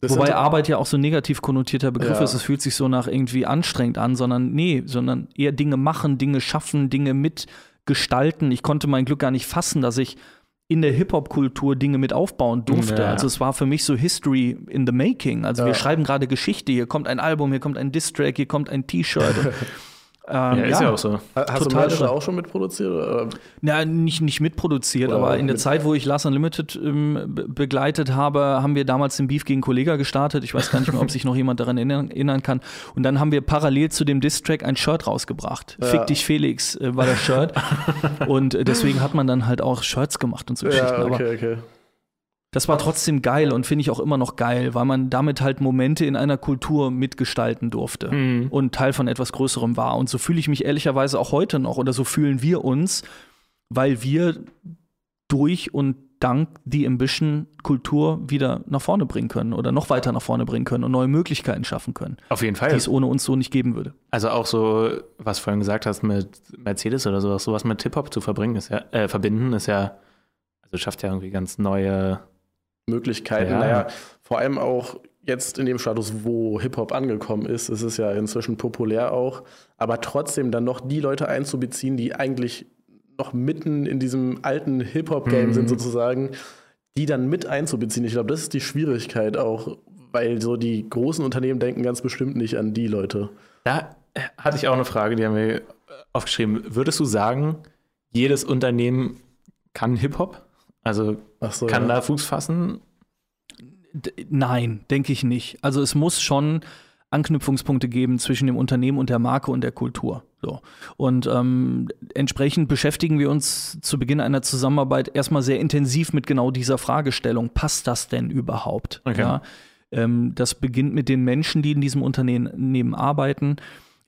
Speaker 1: Das
Speaker 3: Wobei Arbeit ja auch so ein negativ konnotierter Begriff
Speaker 1: Ja.
Speaker 3: ist. Es fühlt sich so nach irgendwie anstrengend an, sondern nee, sondern eher Dinge machen, Dinge schaffen, Dinge mitgestalten. Ich konnte mein Glück gar nicht fassen, dass ich in der Hip-Hop-Kultur Dinge mit aufbauen durfte.
Speaker 2: Ja.
Speaker 3: Also es war für mich so History in the making. Also wir
Speaker 1: Ja.
Speaker 3: schreiben gerade Geschichte. Hier kommt ein Album, hier kommt ein Diss-Track, hier kommt ein T-Shirt. Ähm,
Speaker 2: ja, ist ja auch so.
Speaker 1: Ha- Hast du
Speaker 3: total
Speaker 1: Merch da auch schon mitproduziert? Oder?
Speaker 3: Na, nicht, nicht mitproduziert,
Speaker 1: Oder
Speaker 3: aber in der
Speaker 1: mit-
Speaker 3: Zeit, wo ich Last Unlimited ähm, be begleitet habe, haben wir damals den Beef gegen Kollega gestartet. Ich weiß gar nicht mehr, ob sich noch jemand daran erinnern, kann. Und dann haben wir parallel zu dem Diss-Track ein Shirt rausgebracht.
Speaker 1: Ja.
Speaker 3: Fick dich Felix äh, war das Shirt. und äh, deswegen hat man dann halt auch Shirts gemacht und so Geschichten.
Speaker 1: Ja,
Speaker 3: Aber
Speaker 1: okay, okay.
Speaker 3: Das war trotzdem geil und finde ich auch immer noch geil, weil man damit halt Momente in einer Kultur mitgestalten durfte
Speaker 2: Mhm.
Speaker 3: und Teil von etwas Größerem war. Und so fühle ich mich ehrlicherweise auch heute noch oder so fühlen wir uns, weil wir durch und dank The Ambition Kultur wieder nach vorne bringen können oder noch weiter nach vorne bringen können und neue Möglichkeiten schaffen können,
Speaker 2: Auf jeden Fall.
Speaker 3: die es ohne uns so nicht geben würde.
Speaker 2: Also auch so, was du vorhin gesagt hast mit Mercedes oder sowas, sowas mit Hip-Hop zu verbringen, ist ja, äh, verbinden, ist ja, also schafft ja irgendwie ganz neue.
Speaker 1: Möglichkeiten.
Speaker 2: Ja.
Speaker 1: Naja, vor allem auch jetzt in dem Status, wo Hip-Hop angekommen ist, ist es ja inzwischen populär auch, aber trotzdem dann noch die Leute einzubeziehen, die eigentlich noch mitten in diesem alten Hip-Hop-Game
Speaker 2: Mhm.
Speaker 1: sind sozusagen, die dann mit einzubeziehen. Ich glaube, das ist die Schwierigkeit auch, weil so die großen Unternehmen denken ganz bestimmt nicht an die Leute.
Speaker 2: Da äh, hatte ich auch eine Frage, die haben wir äh, aufgeschrieben. Würdest du sagen, jedes Unternehmen kann Hip-Hop? Also
Speaker 1: so,
Speaker 2: kann
Speaker 1: ja.
Speaker 2: da Fuß fassen?
Speaker 3: D nein, denke ich nicht. Also es muss schon Anknüpfungspunkte geben zwischen dem Unternehmen und der Marke und der Kultur. So. Und ähm, entsprechend beschäftigen wir uns zu Beginn einer Zusammenarbeit erstmal sehr intensiv mit genau dieser Fragestellung. Passt das denn überhaupt?
Speaker 2: Okay.
Speaker 3: Ja? Ähm, das beginnt mit den Menschen, die in diesem Unternehmen arbeiten.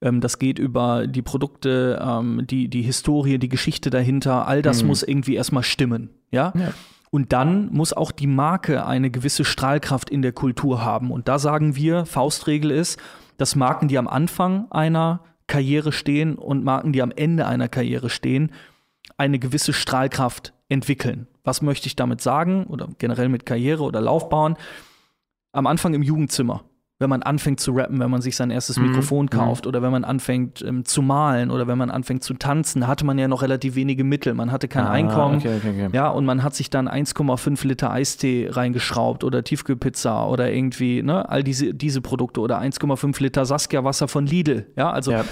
Speaker 3: Ähm, das geht über die Produkte, ähm, die, die Historie, die Geschichte dahinter. All das
Speaker 2: Mhm.
Speaker 3: muss irgendwie erstmal stimmen. Ja?
Speaker 2: Ja.
Speaker 3: Und dann muss auch die Marke eine gewisse Strahlkraft in der Kultur haben. Und da sagen wir, Faustregel ist, dass Marken, die am Anfang einer Karriere stehen und Marken, die am Ende einer Karriere stehen, eine gewisse Strahlkraft entwickeln. Was möchte ich damit sagen oder generell mit Karriere oder Laufbahn? Am Anfang im Jugendzimmer, wenn man anfängt zu rappen, wenn man sich sein erstes
Speaker 2: Mhm,
Speaker 3: Mikrofon kauft oder wenn man anfängt ähm, zu malen oder wenn man anfängt zu tanzen, hatte man ja noch relativ wenige Mittel. Man hatte kein
Speaker 2: Ah,
Speaker 3: Einkommen.
Speaker 2: Okay, okay, okay.
Speaker 3: Ja, und man hat sich dann 1,5 Liter Eistee reingeschraubt oder Tiefkühlpizza oder irgendwie, ne, all diese, diese Produkte oder 1,5 Liter Saskia-Wasser von Lidl. Ja, also
Speaker 2: Ja.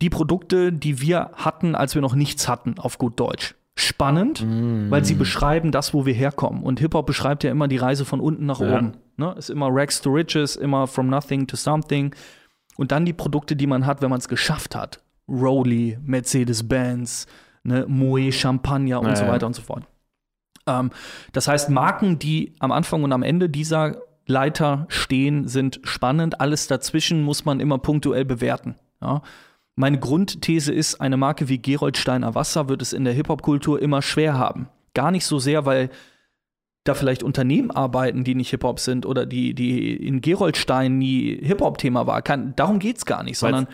Speaker 3: die Produkte, die wir hatten, als wir noch nichts hatten, auf gut Deutsch. Spannend, weil sie beschreiben das, wo wir herkommen. Und Hip-Hop beschreibt ja immer die Reise von unten nach
Speaker 2: Ja.
Speaker 3: oben. Ne? Ist immer Rags to Riches, immer from nothing to something. Und dann die Produkte, die man hat, wenn man es geschafft hat. Rolly, Mercedes-Benz, ne, Moe Champagner und
Speaker 2: Ja,
Speaker 3: so weiter und so fort. Ähm, das heißt, Marken, die am Anfang und am Ende dieser Leiter stehen, sind spannend. Alles dazwischen muss man immer punktuell bewerten. Ja? Meine Grundthese ist, eine Marke wie Geroldsteiner Wasser wird es in der Hip-Hop-Kultur immer schwer haben. Gar nicht so sehr, weil da vielleicht Unternehmen arbeiten, die nicht Hip-Hop sind oder die, die in Geroldstein nie Hip-Hop-Thema war. Kann, darum geht es gar nicht, sondern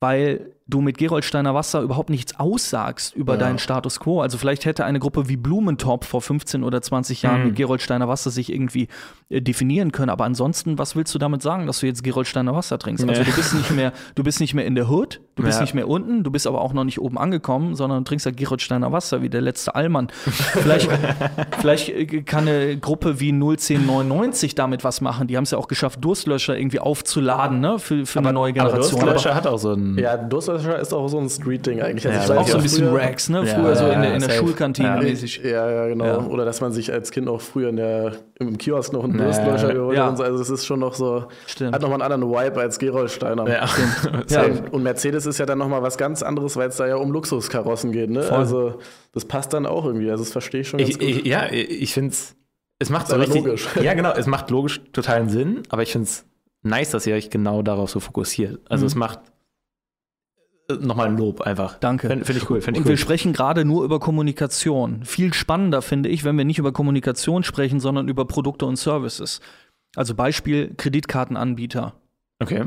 Speaker 3: weil du mit Geroldsteiner Wasser überhaupt nichts aussagst über
Speaker 1: Ja.
Speaker 3: deinen Status quo. Also vielleicht hätte eine Gruppe wie Blumentop vor 15 oder 20 Jahren
Speaker 2: Mhm.
Speaker 3: mit Geroldsteiner Wasser sich irgendwie äh, definieren können. Aber ansonsten, was willst du damit sagen, dass du jetzt Geroldsteiner Wasser trinkst? Also
Speaker 2: Ja.
Speaker 3: du bist nicht mehr, du bist nicht mehr in der Hood, du bist
Speaker 2: Ja.
Speaker 3: nicht mehr unten, du bist aber auch noch nicht oben angekommen, sondern du trinkst ja Geroldsteiner Wasser wie der letzte Allmann. vielleicht, vielleicht äh, kann eine Gruppe wie 01099 damit was machen. Die haben es ja auch geschafft, Durstlöscher irgendwie aufzuladen, ne? Für, für eine neue
Speaker 2: Aber
Speaker 3: Generation.
Speaker 2: Durstlöscher hat auch so ein.
Speaker 1: Ja, Durstlöscher ist auch so ein Street-Ding eigentlich.
Speaker 2: Ja,
Speaker 1: ich
Speaker 2: aber
Speaker 1: weiß
Speaker 3: auch so ein bisschen
Speaker 1: früher-
Speaker 3: Rags, ne?
Speaker 2: Ja,
Speaker 3: Früher so in der, in der. Schulkantine
Speaker 2: Ja.
Speaker 3: mäßig.
Speaker 1: Ja, ja, genau.
Speaker 3: Ja.
Speaker 1: Oder dass man sich als Kind auch früher in der, im Kiosk noch einen
Speaker 2: Ja.
Speaker 1: Durstlöscher geholt
Speaker 3: Ja.
Speaker 1: hat und so. Also es ist schon noch so,
Speaker 3: Stimmt.
Speaker 1: hat nochmal einen anderen Vibe als Gerolsteiner.
Speaker 2: Ja.
Speaker 3: Ja.
Speaker 1: Und- Und Mercedes ist ja dann nochmal was ganz anderes, weil es da ja um Luxuskarossen geht. Ne?
Speaker 3: Voll.
Speaker 1: Also das passt dann auch irgendwie. Also das verstehe ich schon ganz
Speaker 2: Ich,
Speaker 1: gut.
Speaker 2: ich, ja, ich finde es, es macht so richtig.
Speaker 1: logisch.
Speaker 2: Ja, genau, es macht logisch totalen Sinn, aber ich finde es nice, dass ihr euch genau darauf so fokussiert. Also
Speaker 3: Mhm.
Speaker 2: es macht nochmal ein Lob einfach.
Speaker 3: Danke.
Speaker 2: Finde find ich cool, finde ich
Speaker 3: Und wir
Speaker 2: cool.
Speaker 3: sprechen gerade nur über Kommunikation. Viel spannender finde ich, wenn wir nicht über Kommunikation sprechen, sondern über Produkte und Services. Also Beispiel Kreditkartenanbieter.
Speaker 2: Okay.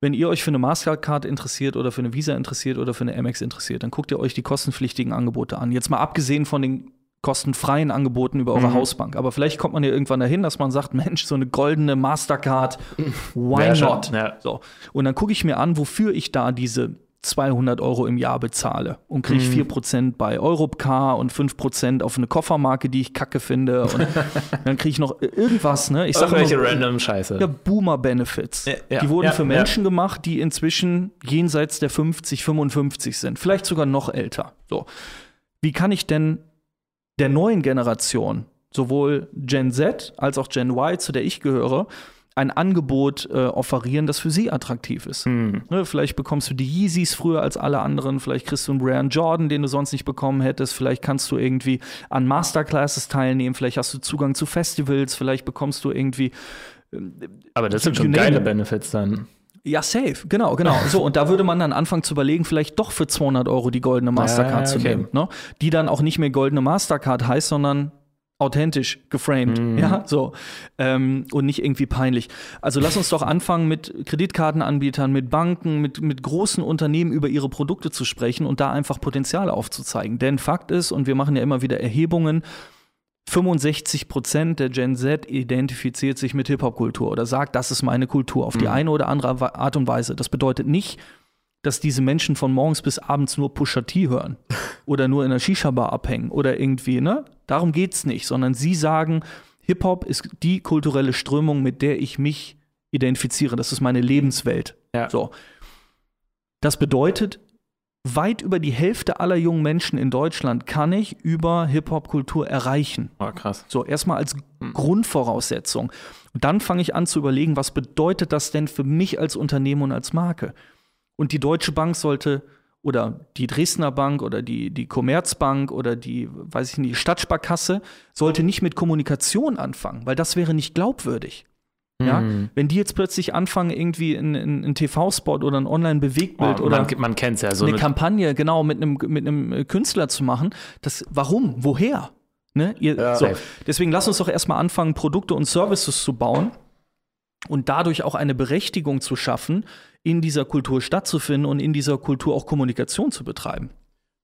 Speaker 3: Wenn ihr euch für eine Mastercard interessiert oder für eine Visa interessiert oder für eine Amex interessiert, dann guckt ihr euch die kostenpflichtigen Angebote an. Jetzt mal abgesehen von den kostenfreien Angeboten über eure
Speaker 2: Mhm.
Speaker 3: Hausbank. Aber vielleicht kommt man ja irgendwann dahin, dass man sagt, Mensch, so eine goldene Mastercard, why
Speaker 2: Ja,
Speaker 3: not?
Speaker 2: Ja.
Speaker 3: So. Und dann gucke ich mir an, wofür ich da diese 200 Euro im Jahr bezahle und kriege
Speaker 2: Mhm.
Speaker 3: 4% bei Europcar und 5% auf eine Koffermarke, die ich kacke finde. Und dann kriege ich noch irgendwas, ne? Ich sage
Speaker 2: Irgendwelche
Speaker 3: immer,
Speaker 2: random Scheiße.
Speaker 3: ja, Boomer-Benefits.
Speaker 2: Ja, ja,
Speaker 3: die wurden
Speaker 2: ja,
Speaker 3: für. Menschen gemacht, die inzwischen jenseits der 50, 55 sind. Vielleicht sogar noch älter. So. Wie kann ich denn der neuen Generation, sowohl Gen Z als auch Gen Y, zu der ich gehöre, ein Angebot äh, offerieren, das für sie attraktiv ist?
Speaker 2: Hm.
Speaker 3: Ne, vielleicht bekommst du die Yeezys früher als alle anderen, vielleicht kriegst du einen Brian Jordan, den du sonst nicht bekommen hättest, vielleicht kannst du irgendwie an Masterclasses teilnehmen, vielleicht hast du Zugang zu Festivals, vielleicht bekommst du irgendwie
Speaker 2: Aber das sind schon geile
Speaker 3: it.
Speaker 2: Benefits dann.
Speaker 3: ja, safe, genau, genau. So, und da würde man dann anfangen zu überlegen, vielleicht doch für 200 Euro die goldene Mastercard
Speaker 2: Ja,
Speaker 3: zu
Speaker 2: okay.
Speaker 3: nehmen, ne? die dann auch nicht mehr goldene Mastercard heißt, sondern authentisch geframed,
Speaker 2: Mhm.
Speaker 3: ja, so ähm, und nicht irgendwie peinlich. Also lass uns doch anfangen mit Kreditkartenanbietern, mit Banken, mit, mit großen Unternehmen über ihre Produkte zu sprechen und da einfach Potenzial aufzuzeigen. Denn Fakt ist, und wir machen ja immer wieder Erhebungen, 65 Prozent der Gen Z identifiziert sich mit Hip-Hop-Kultur oder sagt, das ist meine Kultur auf die
Speaker 2: Mhm.
Speaker 3: eine oder andere Art und Weise. Das bedeutet nicht, dass diese Menschen von morgens bis abends nur Pusha T hören oder nur in einer Shisha-Bar abhängen oder irgendwie, ne? Darum geht's nicht, sondern sie sagen, Hip-Hop ist die kulturelle Strömung, mit der ich mich identifiziere. Das ist meine Lebenswelt.
Speaker 2: Ja.
Speaker 3: So. Das bedeutet, weit über die Hälfte aller jungen Menschen in Deutschland kann ich über Hip-Hop-Kultur erreichen.
Speaker 2: Oh, krass.
Speaker 3: So, erstmal als
Speaker 2: Hm.
Speaker 3: Grundvoraussetzung. Und dann fange ich an zu überlegen, was bedeutet das denn für mich als Unternehmen und als Marke? Und die Deutsche Bank sollte oder die Dresdner Bank oder die, die Commerzbank oder die, weiß ich nicht, Stadtsparkasse sollte nicht mit Kommunikation anfangen, weil das wäre nicht glaubwürdig. Ja?
Speaker 2: Mhm.
Speaker 3: Wenn die jetzt plötzlich anfangen, irgendwie einen TV-Spot oder ein Online-Bewegtbild
Speaker 2: Oh,
Speaker 3: oder
Speaker 2: man, man kennt es ja so.
Speaker 3: eine
Speaker 2: eine-
Speaker 3: Kampagne genau mit einem mit einem Künstler zu machen, das warum, woher? Ne? Ihr,
Speaker 1: Ja.
Speaker 3: so. Deswegen lass uns doch erstmal anfangen, Produkte und Services zu bauen und dadurch auch eine Berechtigung zu schaffen, in dieser Kultur stattzufinden und in dieser Kultur auch Kommunikation zu betreiben.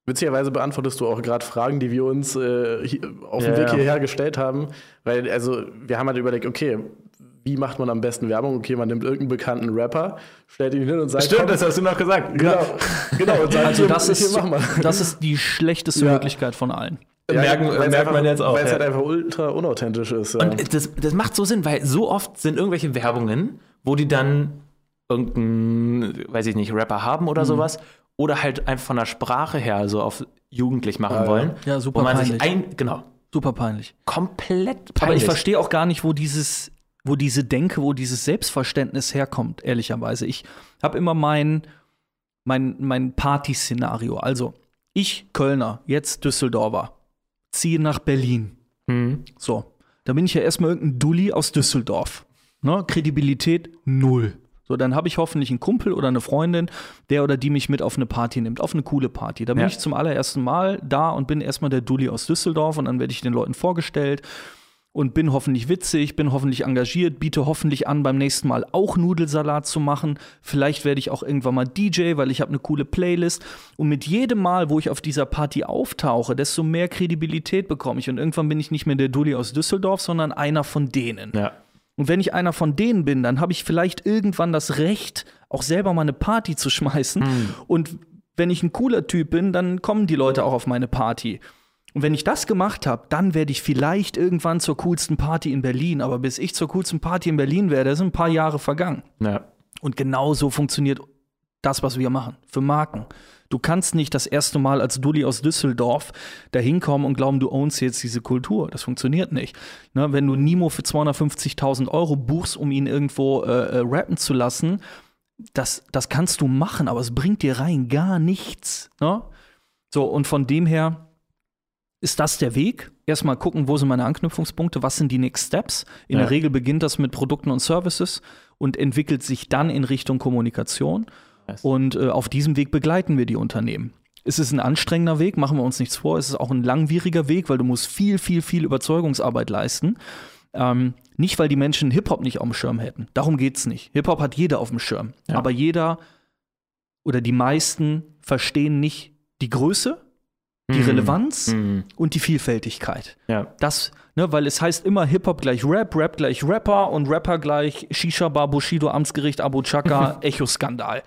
Speaker 1: Witzigerweise beantwortest du auch gerade Fragen, die wir uns äh, hier, auf dem
Speaker 2: Ja,
Speaker 1: Weg
Speaker 2: ja.
Speaker 1: hierher gestellt haben. Weil, also, wir haben halt überlegt, okay, wie macht man am besten Werbung? Okay, man nimmt irgendeinen bekannten Rapper, stellt ihn hin und sagt,
Speaker 2: Stimmt,
Speaker 1: komm,
Speaker 2: das hast du noch gesagt.
Speaker 1: genau, genau, und sagt,
Speaker 3: Also das
Speaker 1: hier,
Speaker 3: ist,
Speaker 1: mal.
Speaker 3: das ist die schlechteste
Speaker 1: Ja.
Speaker 3: Möglichkeit von allen.
Speaker 2: merken-
Speaker 1: weil's
Speaker 2: merkt
Speaker 1: einfach,
Speaker 2: man jetzt auch,
Speaker 1: Weil es
Speaker 2: ja.
Speaker 1: halt einfach ultra unauthentisch ist. Ja.
Speaker 2: Und das, das macht so Sinn, weil so oft sind irgendwelche Werbungen, wo die dann irgendeinen, weiß ich nicht, Rapper haben oder sowas. Oder halt einfach von der Sprache her so auf jugendlich machen
Speaker 1: ja.
Speaker 2: wollen.
Speaker 3: Ja, super
Speaker 2: Wo man sich
Speaker 3: peinlich.
Speaker 2: ein, genau,
Speaker 3: Super peinlich.
Speaker 2: komplett peinlich.
Speaker 3: Aber ich verstehe auch gar nicht, wo dieses, wo diese Denke, wo dieses Selbstverständnis herkommt, ehrlicherweise. Ich habe immer mein, mein, mein Party-Szenario. Also, ich, Kölner, jetzt Düsseldorfer, ziehe nach Berlin.
Speaker 2: Hm.
Speaker 3: So, da bin ich ja erstmal irgendein Dulli aus Düsseldorf. Ne? Kredibilität null. So, dann habe ich hoffentlich einen Kumpel oder eine Freundin, der oder die mich mit auf eine Party nimmt, auf eine coole Party. Da bin
Speaker 2: Ja.
Speaker 3: ich zum allerersten Mal da und bin erstmal der Dulli aus Düsseldorf und dann werde ich den Leuten vorgestellt und bin hoffentlich witzig, bin hoffentlich engagiert, biete hoffentlich an, beim nächsten Mal auch Nudelsalat zu machen. Vielleicht werde ich auch irgendwann mal DJ, weil ich habe eine coole Playlist. Und mit jedem Mal, wo ich auf dieser Party auftauche, desto mehr Kredibilität bekomme ich. Und irgendwann bin ich nicht mehr der Dulli aus Düsseldorf, sondern einer von denen.
Speaker 2: Ja.
Speaker 3: Und wenn ich einer von denen bin, dann habe ich vielleicht irgendwann das Recht, auch selber mal eine Party zu schmeißen. Und wenn ich ein cooler Typ bin, dann kommen die Leute auch auf meine Party. Und wenn ich das gemacht habe, dann werde ich vielleicht irgendwann zur coolsten Party in Berlin. Aber bis ich zur coolsten Party in Berlin werde, sind ein paar Jahre vergangen.
Speaker 2: Ja.
Speaker 3: Und genau so funktioniert das, was wir machen, für Marken. Du kannst nicht das erste Mal als Dulli aus Düsseldorf da hinkommen und glauben, du ownst jetzt diese Kultur. Das funktioniert nicht. Ne, wenn du Nimo für 250.000 Euro buchst, um ihn irgendwo äh, äh, rappen zu lassen, das, das kannst du machen, aber es bringt dir rein gar nichts. Ne? So, und von dem her ist das der Weg. Erstmal gucken, wo sind meine Anknüpfungspunkte, was sind die Next Steps. In
Speaker 2: Ja.
Speaker 3: der Regel beginnt das mit Produkten und Services und entwickelt sich dann in Richtung Kommunikation. Und äh, auf diesem Weg begleiten wir die Unternehmen. Es ist ein anstrengender Weg, machen wir uns nichts vor. Es ist auch ein langwieriger Weg, weil du musst viel, viel, viel Überzeugungsarbeit leisten. Ähm, nicht, weil die Menschen Hip-Hop nicht auf dem Schirm hätten. Darum geht es nicht. Hip-Hop hat jeder auf dem Schirm.
Speaker 2: Ja.
Speaker 3: Aber jeder oder die meisten verstehen nicht die Größe, die
Speaker 2: Mhm.
Speaker 3: Relevanz
Speaker 2: Mhm.
Speaker 3: und die Vielfältigkeit.
Speaker 2: Ja.
Speaker 3: Das, ne, weil es heißt immer Hip-Hop gleich Rap, Rap gleich Rapper und Rapper gleich Shisha-Bar, Bushido, Amtsgericht, Abu Chaka, Echo-Skandal.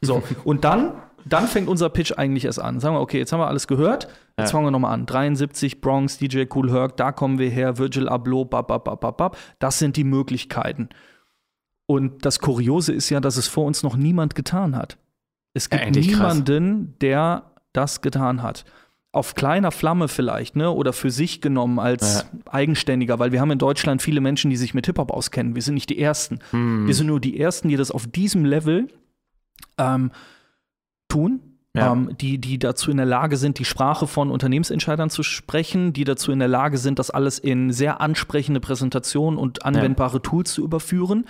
Speaker 3: So, und dann, dann fängt unser Pitch eigentlich erst an. Sagen wir, okay, jetzt haben wir alles gehört, jetzt
Speaker 2: Ja.
Speaker 3: fangen wir nochmal an. 73, Bronx, DJ Cool Herc, da kommen wir her, Virgil Abloh, bap, bap, bap, bap, bap. Das sind die Möglichkeiten. Und das Kuriose ist ja, dass es vor uns noch niemand getan hat. Es
Speaker 2: Ja,
Speaker 3: gibt
Speaker 2: krass.
Speaker 3: niemanden, der das getan hat. Auf kleiner Flamme vielleicht, ne? Oder für sich genommen als Eigenständiger, weil wir haben in Deutschland viele Menschen, die sich mit Hip-Hop auskennen. Wir sind nicht die Ersten.
Speaker 2: Mhm.
Speaker 3: Wir sind nur die Ersten, die das auf diesem Level ähm, tun.
Speaker 2: Ja.
Speaker 3: Ähm, die, die dazu in der Lage sind, die Sprache von Unternehmensentscheidern zu sprechen, die dazu in der Lage sind, das alles in sehr ansprechende Präsentationen und anwendbare Tools zu überführen.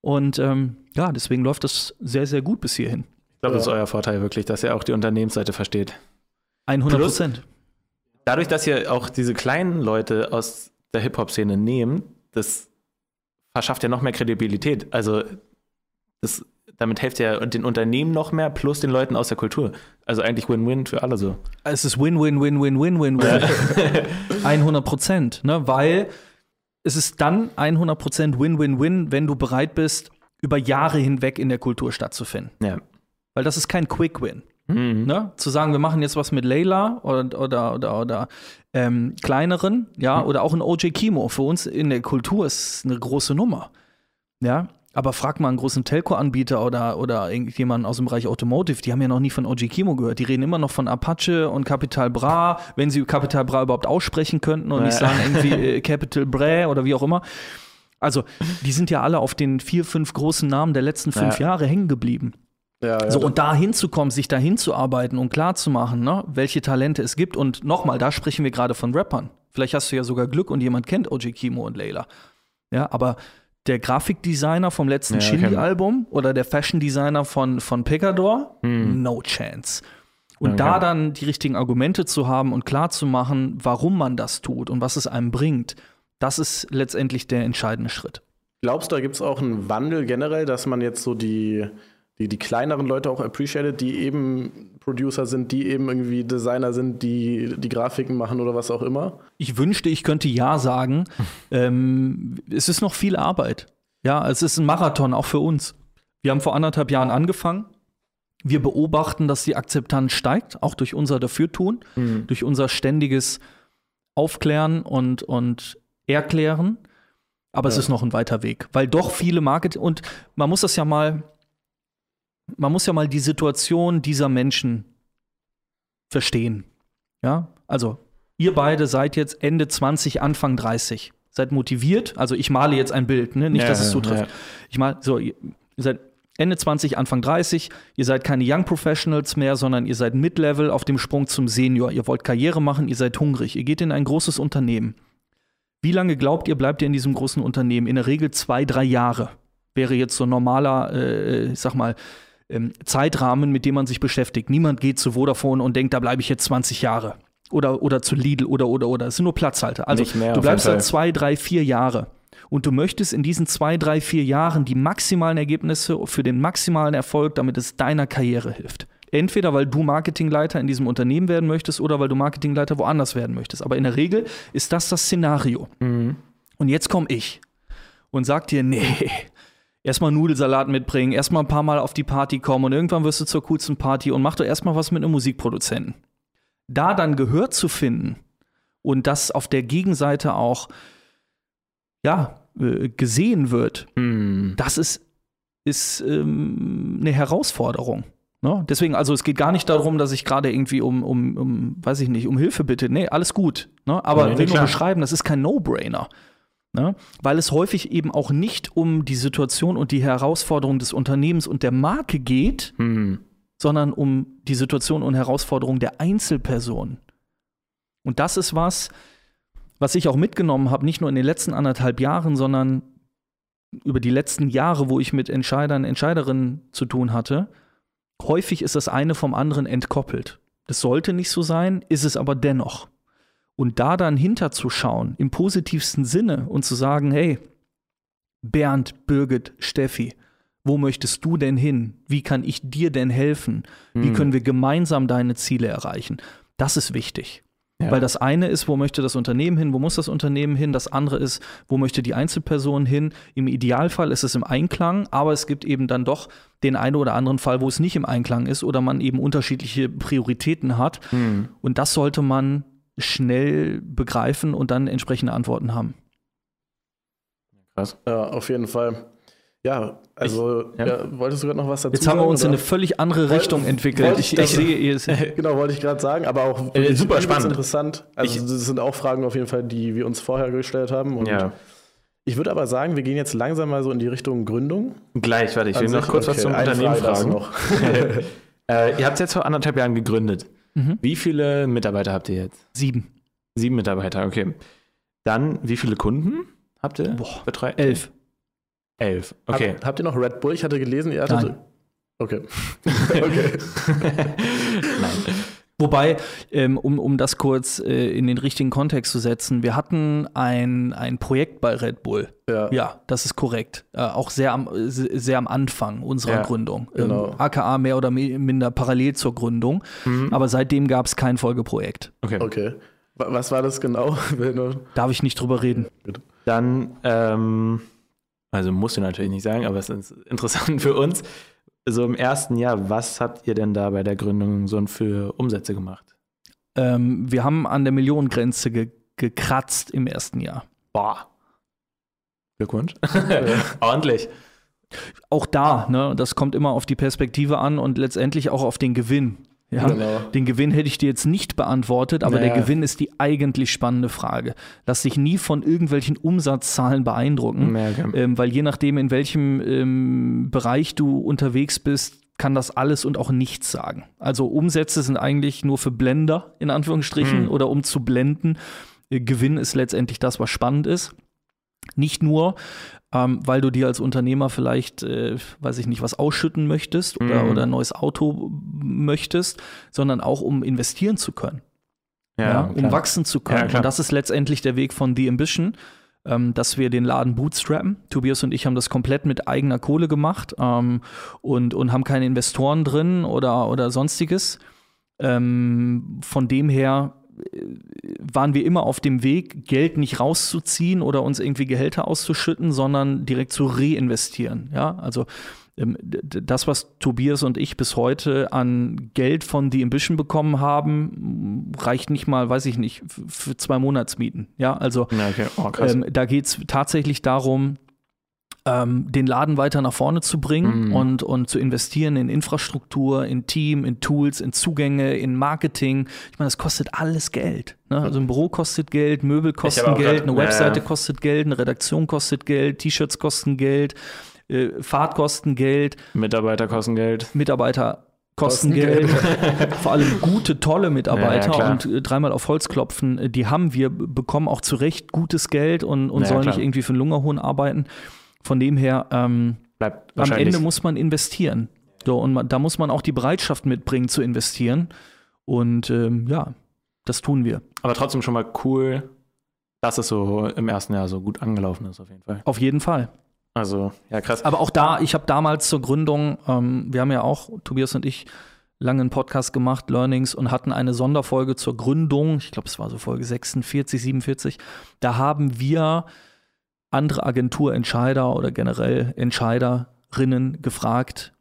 Speaker 3: Und ähm, ja, deswegen läuft das sehr, sehr gut bis hierhin.
Speaker 2: Ich glaube, das ist euer Vorteil wirklich, dass ihr auch die Unternehmensseite versteht.
Speaker 3: 100
Speaker 2: Plus-
Speaker 3: Prozent.
Speaker 2: dadurch, dass ihr auch diese kleinen Leute aus der Hip-Hop-Szene nehmt, das verschafft ja noch mehr Kredibilität. Also das, damit helft ihr den Unternehmen noch mehr plus den Leuten aus der Kultur. Also eigentlich Win-Win für alle so.
Speaker 3: Es ist Win-Win-Win-Win-Win-Win-Win. 100 Prozent, ne? weil es ist dann 100 Prozent Win-Win-Win, wenn du bereit bist, über Jahre hinweg in der Kultur stattzufinden.
Speaker 2: Ja.
Speaker 3: Weil das ist kein Quick-Win.
Speaker 2: Mhm.
Speaker 3: Ne? Zu sagen, wir machen jetzt was mit Layla oder, oder, oder, oder ähm, kleineren, ja, oder auch ein OJ Kimo. Für uns in der Kultur ist eine große Nummer. Ja, aber frag mal einen großen Telco-Anbieter oder, oder irgendjemanden aus dem Bereich Automotive, die haben ja noch nie von OG Kimo gehört. Die reden immer noch von Apache und Capital Bra, wenn sie Capital Bra überhaupt aussprechen könnten und nicht sagen irgendwie äh, Capital Bra oder wie auch immer. Also, die sind ja alle auf den vier, fünf großen Namen der letzten fünf
Speaker 2: Ja.
Speaker 3: Jahre hängen geblieben.
Speaker 1: Ja, ja,
Speaker 3: So, und da hinzukommen, sich da hinzuarbeiten und klarzumachen, ne, welche Talente es gibt. Und nochmal, da sprechen wir gerade von Rappern. Vielleicht hast du ja sogar Glück und jemand kennt OG Kimo und Layla. Ja, aber der Grafikdesigner vom letzten
Speaker 2: Ja, okay.
Speaker 3: Chili-Album oder der Fashion-Designer von, von Picador, no chance. Und
Speaker 2: Okay.
Speaker 3: da dann die richtigen Argumente zu haben und klar zu machen, warum man das tut und was es einem bringt, das ist letztendlich der entscheidende Schritt.
Speaker 1: Glaubst du, da gibt es auch einen Wandel generell, dass man jetzt so die, die, die kleineren Leute auch appreciated, die eben Producer sind, die eben irgendwie Designer sind, die die Grafiken machen oder was auch immer?
Speaker 3: Ich wünschte, ich könnte Ja sagen. ähm, es ist noch viel Arbeit. Ja, es ist ein Marathon, auch für uns. Wir haben vor anderthalb Jahren angefangen. Wir beobachten, dass die Akzeptanz steigt, auch durch unser Dafürtun, durch unser ständiges Aufklären und, und Erklären. Aber es
Speaker 1: Ja.
Speaker 3: ist noch ein weiter Weg, weil doch viele Marketing und man muss das ja mal, man muss ja mal die Situation dieser Menschen verstehen. Ja, also ihr beide seid jetzt Ende 20, Anfang 30. Seid motiviert, also ich male jetzt ein Bild, ne? nicht,
Speaker 2: Ja,
Speaker 3: dass es zutrifft.
Speaker 2: ja.
Speaker 3: Ich mal, so, ihr ihr seid Ende 20, Anfang 30, ihr seid keine Young Professionals mehr, sondern ihr seid Mid-Level auf dem Sprung zum Senior. Ihr wollt Karriere machen, ihr seid hungrig, ihr geht in ein großes Unternehmen. Wie lange glaubt ihr, bleibt ihr in diesem großen Unternehmen? In der Regel zwei, drei Jahre. Wäre jetzt so ein normaler, äh, ich sag mal, ähm, Zeitrahmen, mit dem man sich beschäftigt. Niemand geht zu Vodafone und denkt, da bleibe ich jetzt 20 Jahre. Oder, oder zu Lidl oder, oder, oder. Es sind nur Platzhalter. Also
Speaker 2: Nicht mehr,
Speaker 3: du bleibst da zwei, drei, vier Jahre. Und du möchtest in diesen zwei, drei, vier Jahren die maximalen Ergebnisse für den maximalen Erfolg, damit es deiner Karriere hilft. Entweder weil du Marketingleiter in diesem Unternehmen werden möchtest oder weil du Marketingleiter woanders werden möchtest. Aber in der Regel ist das das Szenario.
Speaker 2: Mhm.
Speaker 3: Und jetzt komme ich und sag dir, nee, erstmal Nudelsalat mitbringen, erstmal ein paar Mal auf die Party kommen und irgendwann wirst du zur coolsten Party und mach doch erstmal was mit einem Musikproduzenten. Da dann Gehör zu finden und das auf der Gegenseite auch, ja, äh, gesehen wird,
Speaker 2: Mhm.
Speaker 3: das ist, ist ähm, eine Herausforderung. Ne? Deswegen, also es geht gar nicht darum, dass ich gerade irgendwie um, um, um, weiß ich nicht, um Hilfe bitte. Nee, alles gut. Ne? Aber
Speaker 2: Nee,
Speaker 3: will nur beschreiben, das ist kein No-Brainer. Ne? Weil es häufig eben auch nicht um die Situation und die Herausforderung des Unternehmens und der Marke geht,
Speaker 2: Mhm.
Speaker 3: sondern um die Situation und Herausforderung der Einzelperson. Und das ist was, was ich auch mitgenommen habe, nicht nur in den letzten anderthalb Jahren, sondern über die letzten Jahre, wo ich mit Entscheidern, Entscheiderinnen zu tun hatte. Häufig ist das eine vom anderen entkoppelt. Das sollte nicht so sein, ist es aber dennoch. Und da dann hinterzuschauen, im positivsten Sinne und zu sagen, hey, Bernd, Birgit, Steffi, wo möchtest du denn hin? Wie kann ich dir denn helfen? Wie
Speaker 2: Mhm.
Speaker 3: können wir gemeinsam deine Ziele erreichen? Das ist wichtig.
Speaker 2: Ja.
Speaker 3: Weil das eine ist, wo möchte das Unternehmen hin, wo muss das Unternehmen hin? Das andere ist, wo möchte die Einzelperson hin? Im Idealfall ist es im Einklang, aber es gibt eben dann doch den einen oder anderen Fall, wo es nicht im Einklang ist oder man eben unterschiedliche Prioritäten hat.
Speaker 2: Mhm.
Speaker 3: Und das sollte man schnell begreifen und dann entsprechende Antworten haben.
Speaker 2: Krass.
Speaker 1: Ja, auf jeden Fall. Ja, also,
Speaker 2: ja.
Speaker 1: ja. wolltest du gerade noch was dazu
Speaker 3: Jetzt haben wir
Speaker 1: sagen,
Speaker 3: uns in
Speaker 1: oder?
Speaker 3: eine völlig andere
Speaker 1: Woll-
Speaker 3: Richtung entwickelt. Ich,
Speaker 1: ich
Speaker 3: ich sehe, ihr
Speaker 1: Genau, wollte ich gerade sagen, aber auch
Speaker 2: Äh, super spannend.
Speaker 1: interessant. Also,
Speaker 2: Ich-
Speaker 1: das sind auch Fragen auf jeden Fall, die wir uns vorher gestellt haben. Und
Speaker 2: Ja.
Speaker 1: ich würde aber sagen, wir gehen jetzt langsam mal so in die Richtung Gründung.
Speaker 2: Gleich, warte, ich will
Speaker 1: An
Speaker 2: noch kurz was
Speaker 1: okay,
Speaker 2: zum
Speaker 1: eine
Speaker 2: Unternehmen
Speaker 1: Frage
Speaker 2: fragen.
Speaker 1: noch.
Speaker 2: äh, ihr habt es jetzt vor anderthalb Jahren gegründet.
Speaker 3: Mhm.
Speaker 2: Wie viele Mitarbeiter habt ihr jetzt?
Speaker 3: sieben,
Speaker 2: Sieben Mitarbeiter, okay. Dann, wie viele Kunden habt ihr?
Speaker 3: Boah,
Speaker 2: Betreut?
Speaker 3: elf.
Speaker 2: Elf, okay.
Speaker 1: Hab, habt ihr noch Red Bull? Ich hatte gelesen, ihr hattet.
Speaker 3: Nein.
Speaker 1: Okay. okay.
Speaker 2: Nein.
Speaker 3: Wobei, ähm, um, um das kurz äh, in den richtigen Kontext zu setzen, wir hatten ein, ein Projekt bei Red Bull.
Speaker 1: Ja.
Speaker 3: Ja, das ist korrekt. Äh, auch sehr am, sehr am Anfang unserer
Speaker 2: Ja,
Speaker 3: Gründung.
Speaker 1: genau.
Speaker 3: Ähm, AKA mehr oder mi- minder parallel zur Gründung. Aber seitdem gab es kein Folgeprojekt.
Speaker 2: Okay.
Speaker 1: Okay. Wa- Was war das genau?
Speaker 3: Darf ich nicht drüber reden.
Speaker 2: Dann, ähm, also musst du natürlich nicht sagen, aber es ist interessant für uns. So im ersten Jahr, was habt ihr denn da bei der Gründung so für Umsätze gemacht?
Speaker 3: Ähm, wir haben an der Millionengrenze ge gekratzt im ersten Jahr.
Speaker 2: Boah. Glückwunsch. Ordentlich.
Speaker 3: Auch da, ne, das kommt immer auf die Perspektive an und letztendlich auch auf den Gewinn. Ja?
Speaker 1: Genau.
Speaker 3: Den Gewinn hätte ich dir jetzt nicht beantwortet, aber
Speaker 1: Naja.
Speaker 3: der Gewinn ist die eigentlich spannende Frage. Lass dich nie von irgendwelchen Umsatzzahlen beeindrucken, ähm, weil je nachdem, in welchem ähm, Bereich du unterwegs bist, kann das alles und auch nichts sagen. Also Umsätze sind eigentlich nur für Blender, in Anführungsstrichen,
Speaker 2: Hm.
Speaker 3: oder um zu blenden. Äh, Gewinn ist letztendlich das, was spannend ist. Nicht nur, ähm, weil du dir als Unternehmer vielleicht, äh, weiß ich nicht, was ausschütten möchtest oder,
Speaker 2: Mhm.
Speaker 3: oder ein neues Auto möchtest, sondern auch um investieren zu können, ja, um
Speaker 2: klar.
Speaker 3: wachsen zu können.
Speaker 2: Ja.
Speaker 3: Und das ist letztendlich der Weg von The Ambition, ähm, dass wir den Laden bootstrappen. Tobias und ich haben das komplett mit eigener Kohle gemacht ähm, und, und haben keine Investoren drin oder, oder sonstiges. Ähm, von dem her waren wir immer auf dem Weg, Geld nicht rauszuziehen oder uns irgendwie Gehälter auszuschütten, sondern direkt zu reinvestieren. Ja, also ähm, das, was Tobias und ich bis heute an Geld von The Ambition bekommen haben, reicht nicht mal, weiß ich nicht, für zwei Monatsmieten. Ja, also
Speaker 2: okay. Oh,
Speaker 3: ähm, da geht es tatsächlich darum, ähm, den Laden weiter nach vorne zu bringen
Speaker 2: Mhm.
Speaker 3: und, und zu investieren in Infrastruktur, in Team, in Tools, in Zugänge, in Marketing. Ich meine, das kostet alles Geld. Ne? Also ein Büro kostet Geld, Möbel kosten Geld,
Speaker 2: grad-
Speaker 3: eine Webseite
Speaker 2: ja.
Speaker 3: kostet Geld, eine Redaktion kostet Geld, T-Shirts kosten Geld, äh, Fahrt kosten Geld,
Speaker 2: Mitarbeiter kosten Geld.
Speaker 3: Mitarbeiter kosten Geld. Vor allem gute, tolle Mitarbeiter
Speaker 2: Ja, ja,
Speaker 3: und äh, dreimal auf Holz klopfen, äh, die haben wir, bekommen auch zu Recht gutes Geld und, und
Speaker 2: Ja,
Speaker 3: sollen
Speaker 2: klar.
Speaker 3: nicht irgendwie für einen Lungerhuhn arbeiten. Von dem her, ähm,
Speaker 2: Bleibt
Speaker 3: am. Ende muss man investieren. So, und man, da muss man auch die Bereitschaft mitbringen zu investieren. Und ähm, ja, das tun wir.
Speaker 2: aber trotzdem schon mal cool, dass es so im ersten Jahr so gut angelaufen ist, auf jeden Fall.
Speaker 3: Auf jeden Fall.
Speaker 2: Also, ja, krass.
Speaker 3: Aber auch da, ich habe damals zur Gründung, ähm, wir haben ja auch, Tobias und ich, lange einen Podcast gemacht, Learnings, und hatten eine Sonderfolge zur Gründung. Ich glaube, es war so Folge 46, 47. Da haben wir andere Agenturentscheider oder generell Entscheiderinnen gefragt,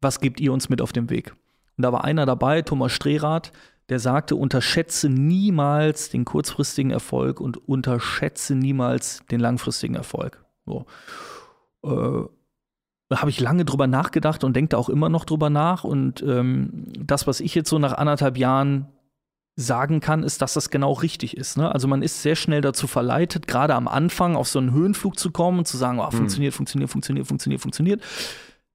Speaker 3: was gebt ihr uns mit auf dem Weg? Und da war einer dabei, Thomas Strehrath, der sagte, unterschätze niemals den kurzfristigen Erfolg und unterschätze niemals den langfristigen Erfolg. So. Äh, da habe ich lange drüber nachgedacht und denke da auch immer noch drüber nach. Und ähm, das, was ich jetzt so nach anderthalb Jahren sagen kann, ist, dass das genau richtig ist. Ne? Also man ist sehr schnell dazu verleitet, gerade am Anfang auf so einen Höhenflug zu kommen und zu sagen, oh, funktioniert, funktioniert, funktioniert, funktioniert, funktioniert.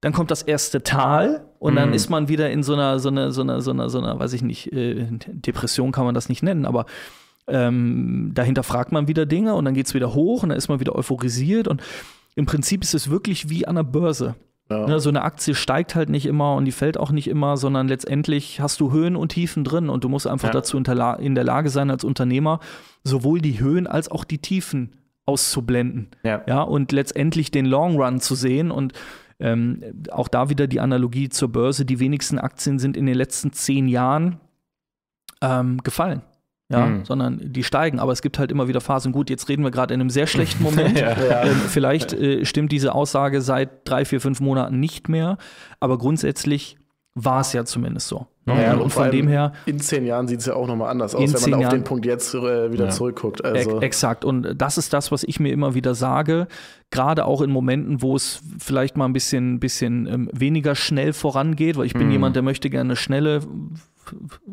Speaker 3: Dann kommt das erste Tal und dann
Speaker 2: Mhm.
Speaker 3: ist man wieder in so einer, so einer, so einer, so einer, so einer, weiß ich nicht, äh, Depression kann man das nicht nennen, aber ähm, dahinter fragt man wieder Dinge und dann geht es wieder hoch und dann ist man wieder euphorisiert und im Prinzip ist es wirklich wie an der Börse.
Speaker 1: Ja.
Speaker 3: Ne, so eine Aktie steigt halt nicht immer und die fällt auch nicht immer, sondern letztendlich hast du Höhen und Tiefen drin und du musst einfach
Speaker 2: Ja.
Speaker 3: dazu in der Lage sein, als Unternehmer sowohl die Höhen als auch die Tiefen auszublenden.
Speaker 2: Ja.
Speaker 3: Ja, und letztendlich den Long Run zu sehen und ähm, auch da wieder die Analogie zur Börse. Die wenigsten Aktien sind in den letzten zehn Jahren ähm, gefallen. Ja,
Speaker 2: Mhm.
Speaker 3: sondern die steigen, aber es gibt halt immer wieder Phasen. Gut, jetzt reden wir gerade in einem sehr schlechten Moment.
Speaker 2: Ja.
Speaker 3: Ähm, vielleicht äh, stimmt diese Aussage seit drei, vier, fünf Monaten nicht mehr, aber grundsätzlich war es ja zumindest so. Ne?
Speaker 1: Ja,
Speaker 3: und, von dem her,
Speaker 1: In zehn Jahren sieht es ja auch nochmal anders aus, wenn man auf
Speaker 3: Jahren-
Speaker 1: den Punkt jetzt äh, wieder
Speaker 2: Ja.
Speaker 1: zurückguckt. Also,
Speaker 3: Exakt. Und das ist das, was ich mir immer wieder sage. Gerade auch in Momenten, wo es vielleicht mal ein bisschen, bisschen ähm, weniger schnell vorangeht, weil ich bin
Speaker 2: Mhm.
Speaker 3: jemand, der möchte gerne eine schnelle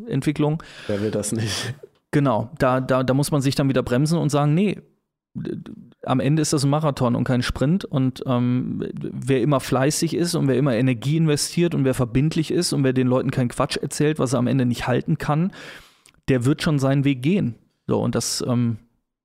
Speaker 3: Entwicklung.
Speaker 1: wer will das nicht?
Speaker 3: Genau, da, da, da muss man sich dann wieder bremsen und sagen, nee, am Ende ist das ein Marathon und kein Sprint. Und ähm, wer immer fleißig ist und wer immer Energie investiert und wer verbindlich ist und wer den Leuten keinen Quatsch erzählt, was er am Ende nicht halten kann, der wird schon seinen Weg gehen. So, und das ähm,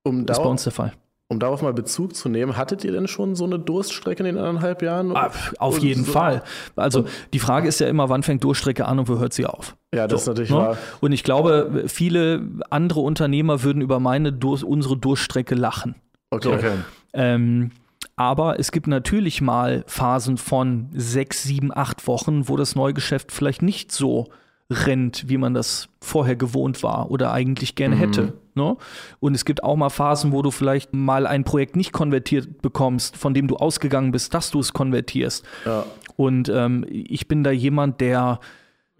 Speaker 1: Um
Speaker 3: ist bei uns der Fall.
Speaker 1: Um darauf mal Bezug zu nehmen, hattet ihr denn schon so eine Durststrecke in den anderthalb Jahren?
Speaker 3: Ah, auf jeden
Speaker 1: so,
Speaker 3: Fall. Also die Frage ist ja immer, wann fängt Durststrecke an und wo hört sie auf?
Speaker 1: Ja, das
Speaker 3: So,
Speaker 1: ist natürlich
Speaker 3: ne?
Speaker 1: wahr.
Speaker 3: Und ich glaube, viele andere Unternehmer würden über meine Dur unsere Durststrecke lachen.
Speaker 1: Okay.
Speaker 3: Ähm, aber es gibt natürlich mal Phasen von sechs, sieben, acht Wochen, wo das Neugeschäft vielleicht nicht so rennt, wie man das vorher gewohnt war oder eigentlich gerne hätte. Ne? Und es gibt auch mal Phasen, wo du vielleicht mal ein Projekt nicht konvertiert bekommst, von dem du ausgegangen bist, dass du es konvertierst.
Speaker 1: Ja.
Speaker 3: Und ähm, ich bin da jemand, der,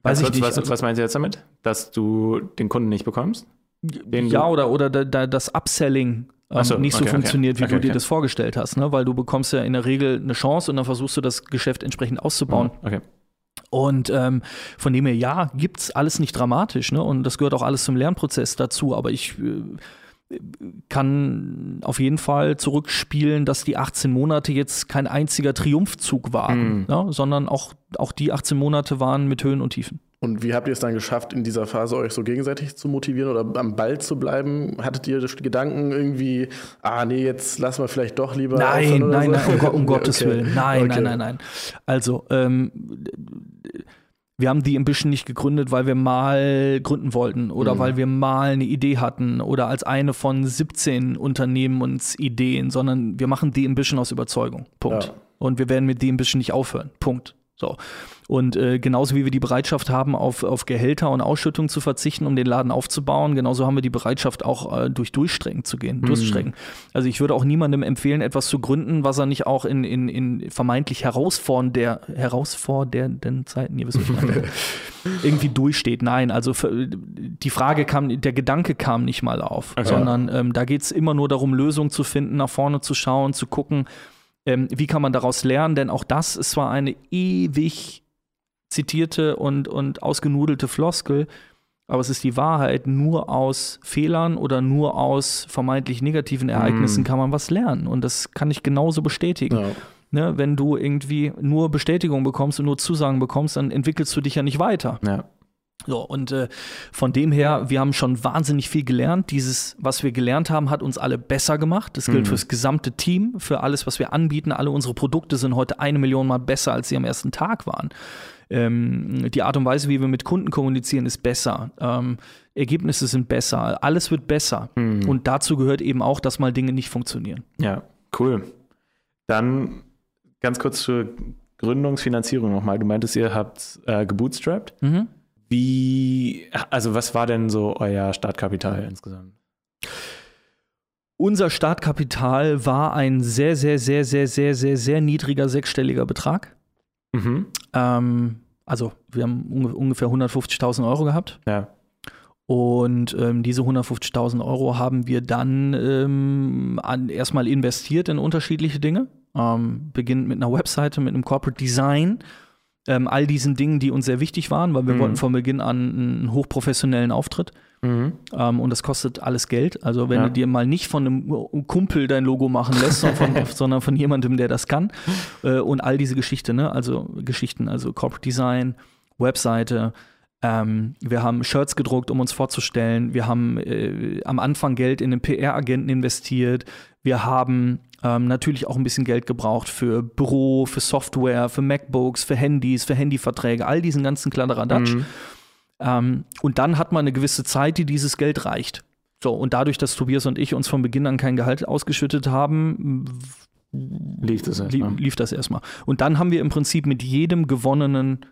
Speaker 3: weiß
Speaker 2: Ganz
Speaker 3: ich nicht,
Speaker 2: was,
Speaker 3: also-
Speaker 2: was meinen Sie jetzt damit? Dass du den Kunden nicht bekommst? Den
Speaker 3: ja, oder, oder da, da das Upselling ähm,
Speaker 2: so,
Speaker 3: nicht so
Speaker 2: okay, okay.
Speaker 3: funktioniert, wie
Speaker 2: Okay,
Speaker 3: du dir
Speaker 2: okay.
Speaker 3: das vorgestellt hast, ne? weil du bekommst ja in der Regel eine Chance und dann versuchst du das Geschäft entsprechend auszubauen.
Speaker 2: Okay.
Speaker 3: Und ähm, von dem her, ja, gibt's alles nicht dramatisch, ne? Und das gehört auch alles zum Lernprozess dazu. Aber ich äh, kann auf jeden Fall zurückspielen, dass die 18 Monate jetzt kein einziger Triumphzug waren,
Speaker 2: Mhm.
Speaker 3: ne? sondern auch, auch die 18 Monate waren mit Höhen und Tiefen.
Speaker 1: Und wie habt ihr es dann geschafft, in dieser Phase euch so gegenseitig zu motivieren oder am Ball zu bleiben? Hattet ihr Gedanken irgendwie, ah nee, jetzt lassen wir vielleicht doch lieber
Speaker 3: Nein, nein,
Speaker 1: so?
Speaker 3: nein, um, um Gottes
Speaker 1: Okay.
Speaker 3: Willen. Nein,
Speaker 1: Okay.
Speaker 3: nein, nein, nein. Also, ähm, wir haben die Ambition nicht gegründet, weil wir mal gründen wollten oder
Speaker 1: Mhm.
Speaker 3: weil wir mal eine Idee hatten oder als eine von 17 Unternehmensideen, sondern wir machen die Ambition aus Überzeugung. Punkt.
Speaker 1: Ja.
Speaker 3: Und wir werden mit die Ambition nicht aufhören. Punkt. So. Und äh, genauso wie wir die Bereitschaft haben, auf, auf Gehälter und Ausschüttung zu verzichten, um den Laden aufzubauen, genauso haben wir die Bereitschaft, auch äh, durch Durchstrecken zu gehen, Durststrecken. Also ich würde auch niemandem empfehlen, etwas zu gründen, was er nicht auch in, in, in vermeintlich herausfordernder, herausfordernden Zeiten, ihr wisst, was ich meine, irgendwie durchsteht. Nein, also die Frage kam, der Gedanke kam nicht mal auf,
Speaker 2: Okay.
Speaker 3: sondern ähm, da geht es immer nur darum, Lösungen zu finden, nach vorne zu schauen, zu gucken, ähm, wie kann man daraus lernen, denn auch das ist zwar eine ewig zitierte und, und ausgenudelte Floskel, aber es ist die Wahrheit, nur aus Fehlern oder nur aus vermeintlich negativen Ereignissen
Speaker 2: Mm.
Speaker 3: kann man was lernen. Und das kann ich genauso bestätigen.
Speaker 1: Ja.
Speaker 3: Ne, wenn du irgendwie nur Bestätigung bekommst und nur Zusagen bekommst, dann entwickelst du dich ja nicht weiter.
Speaker 2: Ja.
Speaker 3: So, und äh, von dem her, wir haben schon wahnsinnig viel gelernt. Dieses, was wir gelernt haben, hat uns alle besser gemacht. Das gilt
Speaker 2: Mhm.
Speaker 3: fürs gesamte Team, für alles, was wir anbieten. Alle unsere Produkte sind heute eine Million Mal besser, als sie am ersten Tag waren. Ähm, die Art und Weise, wie wir mit Kunden kommunizieren, ist besser. Ähm, Ergebnisse sind besser. Alles wird besser.
Speaker 2: Mhm.
Speaker 3: Und dazu gehört eben auch, dass mal Dinge nicht funktionieren.
Speaker 2: Ja, cool. Dann ganz kurz zur Gründungsfinanzierung nochmal. Du meintest, ihr habt äh, gebootstrapped.
Speaker 3: Mhm.
Speaker 2: Wie, also was war denn so euer Startkapital insgesamt?
Speaker 3: Unser Startkapital war ein sehr, sehr, sehr, sehr, sehr, sehr, sehr niedriger sechsstelliger Betrag.
Speaker 2: Mhm.
Speaker 3: Ähm, also wir haben unge ungefähr 150.000 Euro gehabt.
Speaker 2: Ja.
Speaker 3: Und ähm, diese 150.000 Euro haben wir dann ähm, an, erstmal investiert in unterschiedliche Dinge. Ähm, beginnt mit einer Webseite, mit einem Corporate Design, ähm, all diesen Dingen, die uns sehr wichtig waren, weil wir
Speaker 2: Mhm.
Speaker 3: wollten von Beginn an einen hochprofessionellen Auftritt.
Speaker 2: Mhm.
Speaker 3: Ähm, und das kostet alles Geld. Also wenn
Speaker 2: Ja.
Speaker 3: du dir mal nicht von einem Kumpel dein Logo machen lässt, sondern von, sondern von jemandem, der das kann. Äh, und all diese Geschichte, ne? Also Geschichten, also Corporate Design, Webseite. Ähm, wir haben Shirts gedruckt, um uns vorzustellen. Wir haben äh, am Anfang Geld in den PR-Agenten investiert. Wir haben ähm, natürlich auch ein bisschen Geld gebraucht für Büro, für Software, für MacBooks, für Handys, für Handyverträge, all diesen ganzen Kladderadatsch.
Speaker 2: Mhm.
Speaker 3: Ähm, und dann hat man eine gewisse Zeit, die dieses Geld reicht. So, und dadurch, dass Tobias und ich uns von Beginn an kein Gehalt ausgeschüttet haben,
Speaker 2: Lief das erstmal.
Speaker 3: lief das erstmal. Und dann haben wir im Prinzip mit jedem gewonnenen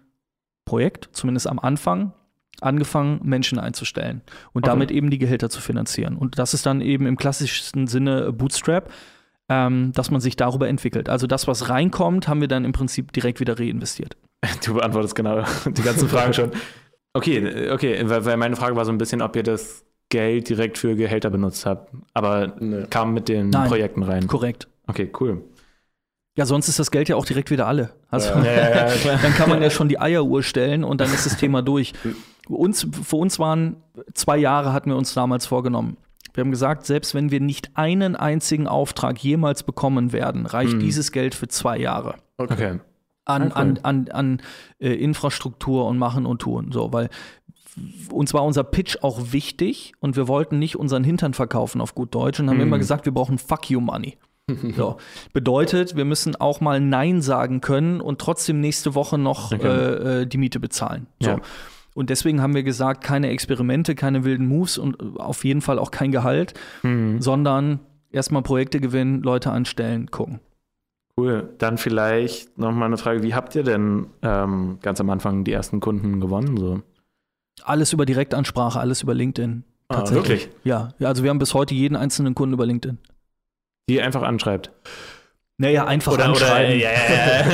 Speaker 3: Projekt, zumindest am Anfang, angefangen, Menschen einzustellen und
Speaker 2: Okay.
Speaker 3: damit eben die Gehälter zu finanzieren. Und das ist dann eben im klassischsten Sinne Bootstrap, ähm, dass man sich darüber entwickelt. Also das, was reinkommt, haben wir dann im Prinzip direkt wieder reinvestiert.
Speaker 2: Du beantwortest genau die ganzen Fragen schon. Okay, okay, weil, meine Frage war so ein bisschen, ob ihr das Geld direkt für Gehälter benutzt habt, aber
Speaker 1: Nee.
Speaker 2: kam mit den
Speaker 3: Nein.
Speaker 2: Projekten rein.
Speaker 3: Korrekt.
Speaker 2: Okay, cool.
Speaker 3: Ja, sonst ist das Geld ja auch direkt wieder alle. Also
Speaker 1: Ja.
Speaker 2: Ja, ja,
Speaker 3: dann kann man ja schon die Eieruhr stellen und dann ist das Thema durch. Uns, für uns waren zwei Jahre, hatten wir uns damals vorgenommen. Wir haben gesagt, selbst wenn wir nicht einen einzigen Auftrag jemals bekommen werden, reicht
Speaker 2: Mhm.
Speaker 3: dieses Geld für zwei Jahre
Speaker 2: Okay.
Speaker 3: an, an, an, an äh, Infrastruktur und Machen und Tun. So, weil uns war unser Pitch auch wichtig und wir wollten nicht unseren Hintern verkaufen auf gut Deutsch und haben
Speaker 2: Mhm.
Speaker 3: immer gesagt, wir brauchen Fuck you Money. So. Bedeutet, wir müssen auch mal Nein sagen können und trotzdem nächste Woche noch
Speaker 2: Okay.
Speaker 3: äh, äh, die Miete bezahlen. So.
Speaker 2: Ja.
Speaker 3: Und deswegen haben wir gesagt, keine Experimente, keine wilden Moves und äh, auf jeden Fall auch kein Gehalt,
Speaker 2: Mhm.
Speaker 3: sondern erstmal Projekte gewinnen, Leute anstellen, gucken.
Speaker 2: Cool. Dann vielleicht noch mal eine Frage: Wie habt ihr denn ähm, ganz am Anfang die ersten Kunden gewonnen? So?
Speaker 3: Alles über Direktansprache, alles über LinkedIn.
Speaker 1: Ah,
Speaker 3: Tatsächlich.
Speaker 2: wirklich?
Speaker 3: Ja, ja, also wir haben bis heute jeden einzelnen Kunden über LinkedIn.
Speaker 2: Die einfach anschreibt.
Speaker 3: Naja, einfach anschreiben.
Speaker 2: ja, ja,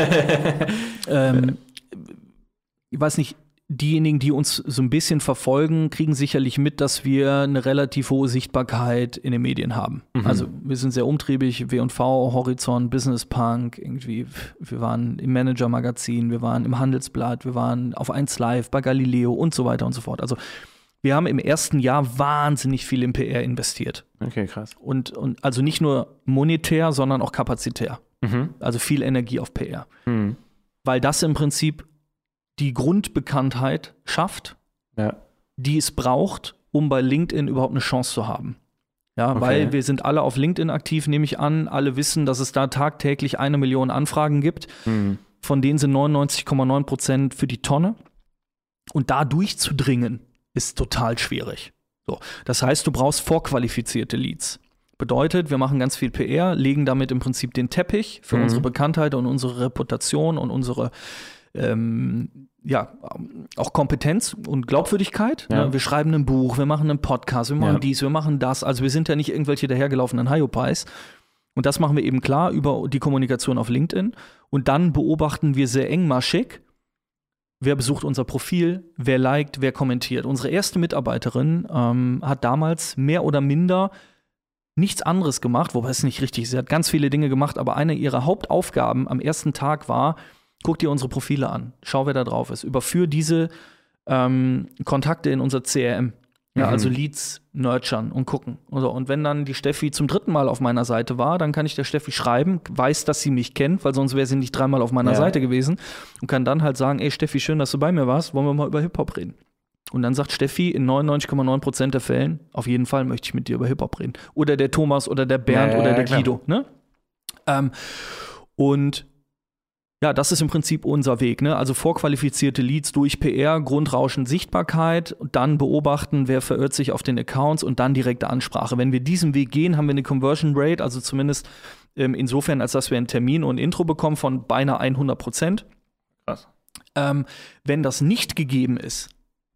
Speaker 2: ja.
Speaker 3: ähm, ich weiß nicht, diejenigen, die uns so ein bisschen verfolgen, kriegen sicherlich mit, dass wir eine relativ hohe Sichtbarkeit in den Medien haben.
Speaker 2: Mhm.
Speaker 3: Also wir sind sehr umtriebig, W&V, Horizont, Business Punk, irgendwie, wir waren im Manager-Magazin, wir waren im Handelsblatt, wir waren auf 1 Live, bei Galileo und so weiter und so fort. Also wir haben im ersten Jahr wahnsinnig viel in PR investiert.
Speaker 2: okay, krass.
Speaker 3: Und, und also nicht nur monetär, sondern auch kapazitär.
Speaker 2: Mhm.
Speaker 3: Also viel Energie auf PR
Speaker 2: Mhm.
Speaker 3: weil das im Prinzip die Grundbekanntheit schafft,
Speaker 2: Ja.
Speaker 3: die es braucht, um bei LinkedIn überhaupt eine Chance zu haben. Ja,
Speaker 2: Okay.
Speaker 3: weil wir sind alle auf LinkedIn aktiv, nehme ich an. Alle wissen, dass es da tagtäglich eine Million Anfragen gibt.
Speaker 2: Mhm.
Speaker 3: Von denen sind 99,9 Prozent für die Tonne. Und da durchzudringen, ist total schwierig. So. Das heißt, du brauchst vorqualifizierte Leads. Bedeutet, wir machen ganz viel PR, legen damit im Prinzip den Teppich für
Speaker 2: Mhm.
Speaker 3: unsere Bekanntheit und unsere Reputation und unsere ähm, ja, auch Kompetenz und Glaubwürdigkeit.
Speaker 2: Ja.
Speaker 3: Ne? Wir schreiben ein Buch, wir machen einen Podcast, wir machen
Speaker 2: Ja.
Speaker 3: dies, wir machen das. Also wir sind ja nicht irgendwelche dahergelaufenen Hyopies. Und das machen wir eben klar über die Kommunikation auf LinkedIn. Und dann beobachten wir sehr engmaschig, wer besucht unser Profil, wer liked, wer kommentiert. Unsere erste Mitarbeiterin ähm, hat damals mehr oder minder nichts anderes gemacht, wobei es nicht richtig ist. Sie hat ganz viele Dinge gemacht, aber eine ihrer Hauptaufgaben am ersten Tag war, guck dir unsere Profile an, schau, wer da drauf ist, überführ diese ähm, Kontakte in unser CRM. Ja,
Speaker 2: Mhm.
Speaker 3: also Leads nurturen und gucken. Und, wenn dann die Steffi zum dritten Mal auf meiner Seite war, dann kann ich der Steffi schreiben, weiß, dass sie mich kennt, weil sonst wäre sie nicht dreimal auf meiner
Speaker 2: Ja.
Speaker 3: Seite gewesen und kann dann halt sagen, ey Steffi, schön, dass du bei mir warst, wollen wir mal über Hip-Hop reden. Und dann sagt Steffi in 99,9% der Fällen, auf jeden Fall möchte ich mit dir über Hip-Hop reden. Oder der Thomas oder der Bernd
Speaker 2: Ja,
Speaker 3: oder der. Guido. Ne? Ähm, und ja, das ist im Prinzip unser Weg. Ne? Also vorqualifizierte Leads durch PR, Grundrauschen, Sichtbarkeit, dann beobachten, wer verirrt sich auf den Accounts und dann direkte Ansprache. Wenn wir diesen Weg gehen, haben wir eine Conversion Rate, also zumindest ähm, insofern, als dass wir einen Termin und ein Intro bekommen von beinahe 100 Prozent.
Speaker 2: Krass.
Speaker 3: Ähm, wenn das nicht gegeben ist,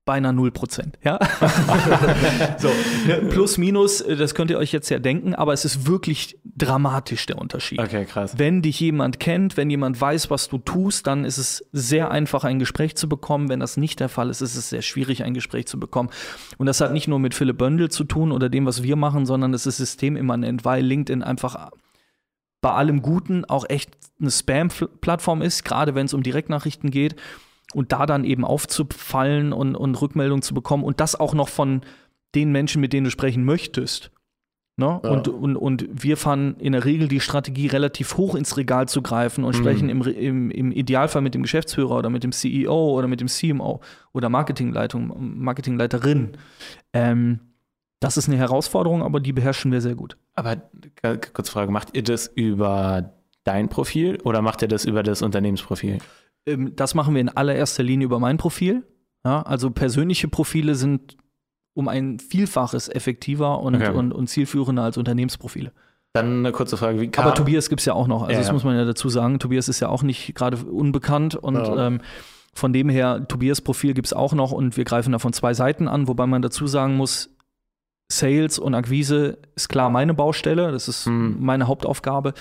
Speaker 3: beinahe 0 Prozent. Ja? so, ne, plus, minus, äh, das könnt ihr euch jetzt ja denken, aber es ist wirklich dramatisch der Unterschied.
Speaker 2: Okay, krass.
Speaker 3: Wenn dich jemand kennt, wenn jemand weiß, was du tust, dann ist es sehr einfach, ein Gespräch zu bekommen. Wenn das nicht der Fall ist, ist es sehr schwierig, ein Gespräch zu bekommen. Und das hat nicht nur mit Philipp Böndel zu tun oder dem, was wir machen, sondern es ist systemimmanent, weil LinkedIn einfach bei allem Guten auch echt eine Spam-Plattform ist, gerade wenn es um Direktnachrichten geht. Und da dann eben aufzufallen und, und Rückmeldungen zu bekommen und das auch noch von den Menschen, mit denen du sprechen möchtest. Ne?
Speaker 1: Ja.
Speaker 3: Und, und, und wir fahren in der Regel die Strategie, relativ hoch ins Regal zu greifen und
Speaker 2: Mhm.
Speaker 3: sprechen im, im, im Idealfall mit dem Geschäftsführer oder mit dem CEO oder mit dem CMO oder Marketingleitung, Marketingleiterin. Ähm, das ist eine Herausforderung, aber die beherrschen wir sehr gut.
Speaker 2: Aber kurze Frage, macht ihr das über dein Profil oder macht ihr das über das Unternehmensprofil?
Speaker 3: Ähm, das machen wir in allererster Linie über mein Profil. Ja, also persönliche Profile sind um ein Vielfaches effektiver und,
Speaker 2: Okay.
Speaker 3: und, und zielführender als Unternehmensprofile.
Speaker 2: Dann eine kurze Frage, wie
Speaker 3: Aber Tobias gibt es ja auch noch. Also
Speaker 2: Ja,
Speaker 3: das
Speaker 2: ja.
Speaker 3: muss man ja dazu sagen. Tobias ist ja auch nicht gerade unbekannt und ähm, von dem her, Tobias Profil gibt es auch noch und wir greifen da von zwei Seiten an, wobei man dazu sagen muss, Sales und Akquise ist klar meine Baustelle, das ist
Speaker 2: Hm.
Speaker 3: meine Hauptaufgabe.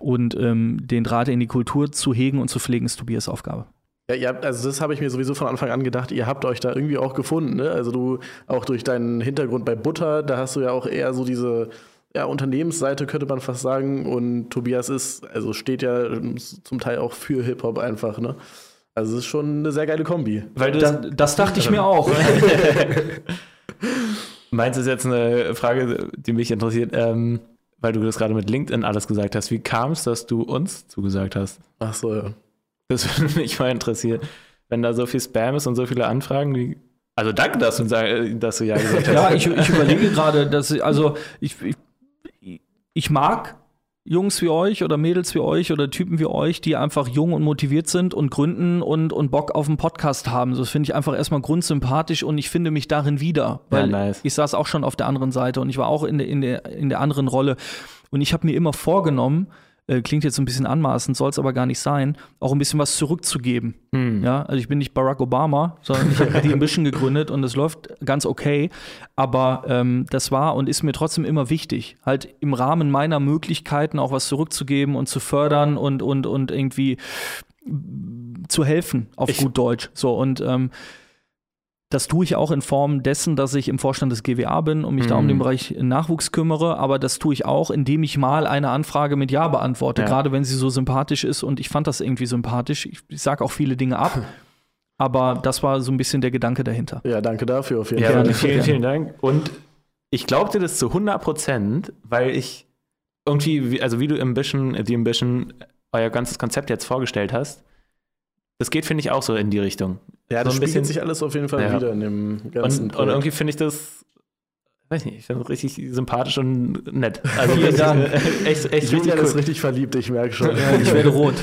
Speaker 3: Und ähm, den Draht in die Kultur zu hegen und zu pflegen, ist Tobias Aufgabe.
Speaker 1: Ja, ihr habt, also das habe ich mir sowieso von Anfang an gedacht, ihr habt euch da irgendwie auch gefunden, ne? Also du auch durch deinen Hintergrund bei Butter, da hast du ja auch eher so diese ja, Unternehmensseite, könnte man fast sagen. Und Tobias ist, also steht ja zum Teil auch für Hip-Hop einfach, ne? Also es ist schon eine sehr geile Kombi.
Speaker 2: Weil du
Speaker 3: Das, das dachte ich mir auch.
Speaker 2: Meinst du ist jetzt eine Frage, die mich interessiert, ähm, weil du das gerade mit LinkedIn alles gesagt hast. Wie kam es, dass du uns zugesagt hast?
Speaker 1: Ach so, ja.
Speaker 2: Das würde mich mal interessieren. Wenn da so viel Spam ist und so viele Anfragen, wie, Also danke, dass du, dass du ja gesagt hast.
Speaker 3: Ja, ich, ich überlege gerade, dass ich, also ich, ich, ich mag Jungs wie euch oder Mädels wie euch oder Typen wie euch, die einfach jung und motiviert sind und gründen und, und Bock auf einen Podcast haben. Das finde ich einfach erstmal grundsympathisch und ich finde mich darin wieder. Weil
Speaker 2: Ja, nice.
Speaker 3: ich saß auch schon auf der anderen Seite und ich war auch in der, in der, in der anderen Rolle. Und ich habe mir immer vorgenommen, äh, klingt jetzt ein bisschen anmaßend, soll es aber gar nicht sein, auch ein bisschen was zurückzugeben.
Speaker 2: Hm.
Speaker 3: Ja, also ich bin nicht Barack Obama, sondern ich habe die Ambition gegründet und es läuft ganz okay. Aber ähm, das war und ist mir trotzdem immer wichtig, halt im Rahmen meiner Möglichkeiten auch was zurückzugeben und zu fördern und, und, und irgendwie zu helfen, auf
Speaker 1: Ich-
Speaker 3: gut Deutsch. So, und ähm, das tue ich auch in Form dessen, dass ich im Vorstand des GWA bin und mich da um
Speaker 2: Mhm.
Speaker 3: den Bereich Nachwuchs kümmere, aber das tue ich auch, indem ich mal eine Anfrage mit Ja beantworte,
Speaker 2: Ja.
Speaker 3: gerade wenn sie so sympathisch ist und ich fand das irgendwie sympathisch. Ich, ich sage auch viele Dinge ab, aber das war so ein bisschen der Gedanke dahinter.
Speaker 1: Ja, danke dafür auf jeden
Speaker 2: Ja,
Speaker 1: Fall.
Speaker 2: vielen, vielen Dank. Und ich glaubte das zu 100 Prozent, weil ich irgendwie, wie- also wie du Ambition, die Ambition, euer ganzes Konzept jetzt vorgestellt hast, das geht, finde ich, auch so in die Richtung.
Speaker 1: Ja,
Speaker 2: So
Speaker 1: das
Speaker 2: ein
Speaker 1: spiegelt
Speaker 2: bisschen-
Speaker 1: sich alles auf jeden Fall
Speaker 2: Ja.
Speaker 1: wieder in dem ganzen
Speaker 2: Und, und irgendwie finde ich das, weiß nicht, ich finde es richtig sympathisch und nett. Also
Speaker 3: Vielen
Speaker 2: richtig,
Speaker 3: Dank.
Speaker 2: äh, echt, echt richtig
Speaker 1: Julian ist
Speaker 2: cool.
Speaker 1: richtig verliebt, ich merke schon.
Speaker 3: Ich werde rot.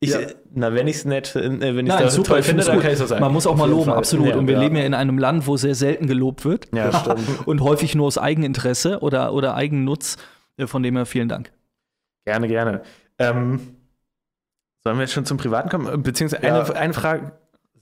Speaker 2: Ich,
Speaker 1: Ja.
Speaker 2: Na, wenn ich es nett finde, äh, wenn ich es
Speaker 3: super,
Speaker 2: toll finde, dann kann ich so sagen.
Speaker 3: Man muss auch mal loben,
Speaker 1: Fall.
Speaker 3: absolut.
Speaker 1: Ja,
Speaker 3: und wir
Speaker 1: ja.
Speaker 3: leben ja in einem Land, wo sehr selten gelobt wird
Speaker 2: ja,
Speaker 1: Das stimmt.
Speaker 3: und häufig nur aus Eigeninteresse oder, oder Eigennutz. Äh, Von dem her vielen Dank.
Speaker 2: Gerne, gerne. Ähm, sollen wir jetzt schon zum Privaten kommen? Beziehungsweise
Speaker 1: Ja.
Speaker 2: eine, eine Frage.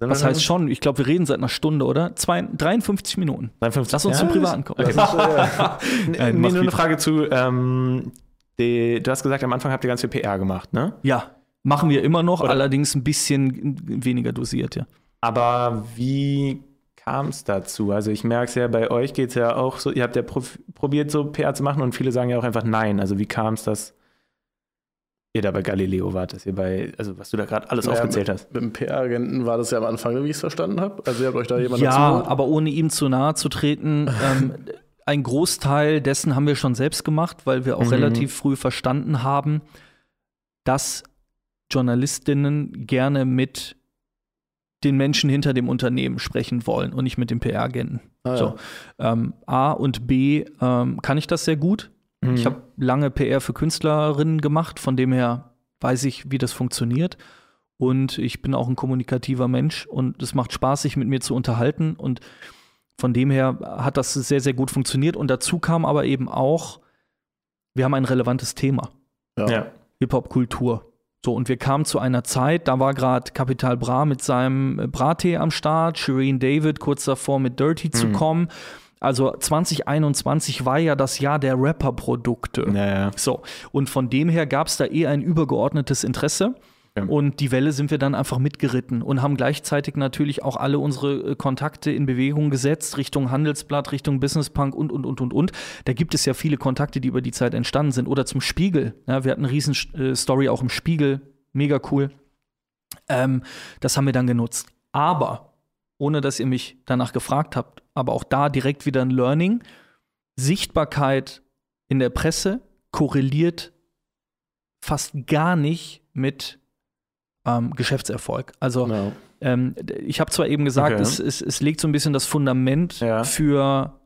Speaker 2: Sind
Speaker 3: Was heißt schon? Ich glaube, wir reden seit einer Stunde, oder? Zwei, 53 Minuten.
Speaker 2: 53?
Speaker 3: Lass uns zum Privaten kommen.
Speaker 2: Okay.
Speaker 3: Nein,
Speaker 2: nee,
Speaker 3: mach
Speaker 2: nur eine. Frage zu, ähm, die, du hast gesagt, am Anfang habt ihr ganz viel PR gemacht, ne?
Speaker 3: Ja, machen wir immer noch,
Speaker 2: Oder-
Speaker 3: allerdings ein bisschen weniger dosiert, ja.
Speaker 2: Aber wie kam es dazu? Also ich merke es ja, bei euch geht es ja auch so, ihr habt ja prof- probiert, so PR zu machen und viele sagen ja auch einfach nein. Also wie kam es, dass ihr da bei Galileo wart, dass ihr bei, also was du da gerade alles
Speaker 1: Ja,
Speaker 2: aufgezählt hast?
Speaker 1: Mit dem PR-Agenten war das ja am Anfang, wie ich es verstanden habe. Also ihr habt euch da jemand
Speaker 3: Ja,
Speaker 1: dazu
Speaker 3: aber ohne ihm zu nahe zu treten, ähm, ein Großteil dessen haben wir schon selbst gemacht, weil wir auch
Speaker 2: Mhm.
Speaker 3: relativ früh verstanden haben, dass Journalistinnen gerne mit den Menschen hinter dem Unternehmen sprechen wollen und nicht mit dem PR-Agenten.
Speaker 1: Ah, ja.
Speaker 3: So. Ähm, A und B ähm, kann ich das sehr gut.
Speaker 2: Mhm.
Speaker 3: Ich habe lange PR für Künstlerinnen gemacht, von dem her weiß ich, wie das funktioniert. Und ich bin auch ein kommunikativer Mensch und es macht Spaß, sich mit mir zu unterhalten. Und von dem her hat das sehr, sehr gut funktioniert. Und dazu kam aber eben auch, wir haben ein relevantes Thema.
Speaker 2: ja.
Speaker 3: Hip-Hop-Kultur. So, und wir kamen zu einer Zeit, da war gerade Capital Bra mit seinem äh, Brattee am Start, Shireen David kurz davor mit Dirty zu
Speaker 2: Mhm.
Speaker 3: kommen. Also 2021 war ja das Jahr der Rapper-Produkte.
Speaker 2: Ja, ja.
Speaker 3: So, und von dem her gab es da eh ein übergeordnetes Interesse.
Speaker 2: Ja.
Speaker 3: Und die Welle sind wir dann einfach mitgeritten und haben gleichzeitig natürlich auch alle unsere äh, Kontakte in Bewegung gesetzt, Richtung Handelsblatt, Richtung Business Punk und, und, und, und, und. Da gibt es ja viele Kontakte, die über die Zeit entstanden sind. Oder zum Spiegel. Ja, wir hatten eine riesen äh, Story auch im Spiegel. Mega cool. Ähm, das haben wir dann genutzt. Aber, ohne dass ihr mich danach gefragt habt, aber auch da direkt wieder ein Learning. Sichtbarkeit in der Presse korreliert fast gar nicht mit ähm, Geschäftserfolg. Also
Speaker 1: Ja.
Speaker 3: ähm, ich habe zwar eben gesagt,
Speaker 2: Okay.
Speaker 3: es, es, es legt so ein bisschen das Fundament
Speaker 2: Ja.
Speaker 3: für,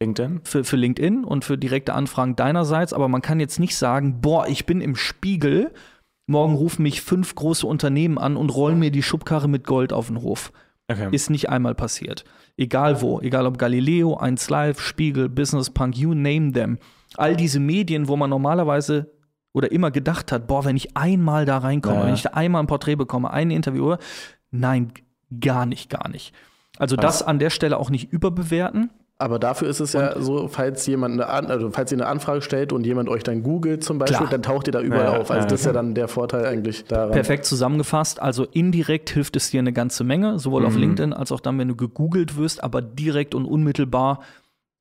Speaker 2: LinkedIn?
Speaker 3: für, für LinkedIn und für direkte Anfragen deinerseits, aber man kann jetzt nicht sagen, boah, ich bin im Spiegel, morgen rufen mich fünf große Unternehmen an und rollen mir die Schubkarre mit Gold auf den Hof.
Speaker 2: Okay.
Speaker 3: Ist nicht einmal passiert. Egal wo, egal ob Galileo, 1 Live, Spiegel, Business Punk, you name them. All diese Medien, wo man normalerweise oder immer gedacht hat, boah, wenn ich einmal da reinkomme,
Speaker 2: Ja.
Speaker 3: wenn ich da einmal ein Porträt bekomme, ein Interview, nein, gar nicht, gar nicht. Also
Speaker 2: Krass.
Speaker 3: das an der Stelle auch nicht überbewerten.
Speaker 1: Aber dafür ist es ja so, falls jemand eine, An also falls ihr eine Anfrage stellt und jemand euch dann googelt zum Beispiel,
Speaker 3: Klar.
Speaker 1: dann taucht ihr da überall
Speaker 2: Ja,
Speaker 1: auf. Also
Speaker 2: ja,
Speaker 1: das ist ja dann der Vorteil eigentlich daran.
Speaker 3: Perfekt zusammengefasst. Also indirekt hilft es dir eine ganze Menge, sowohl auf
Speaker 2: Mhm.
Speaker 3: LinkedIn als auch dann, wenn du gegoogelt wirst, aber direkt und unmittelbar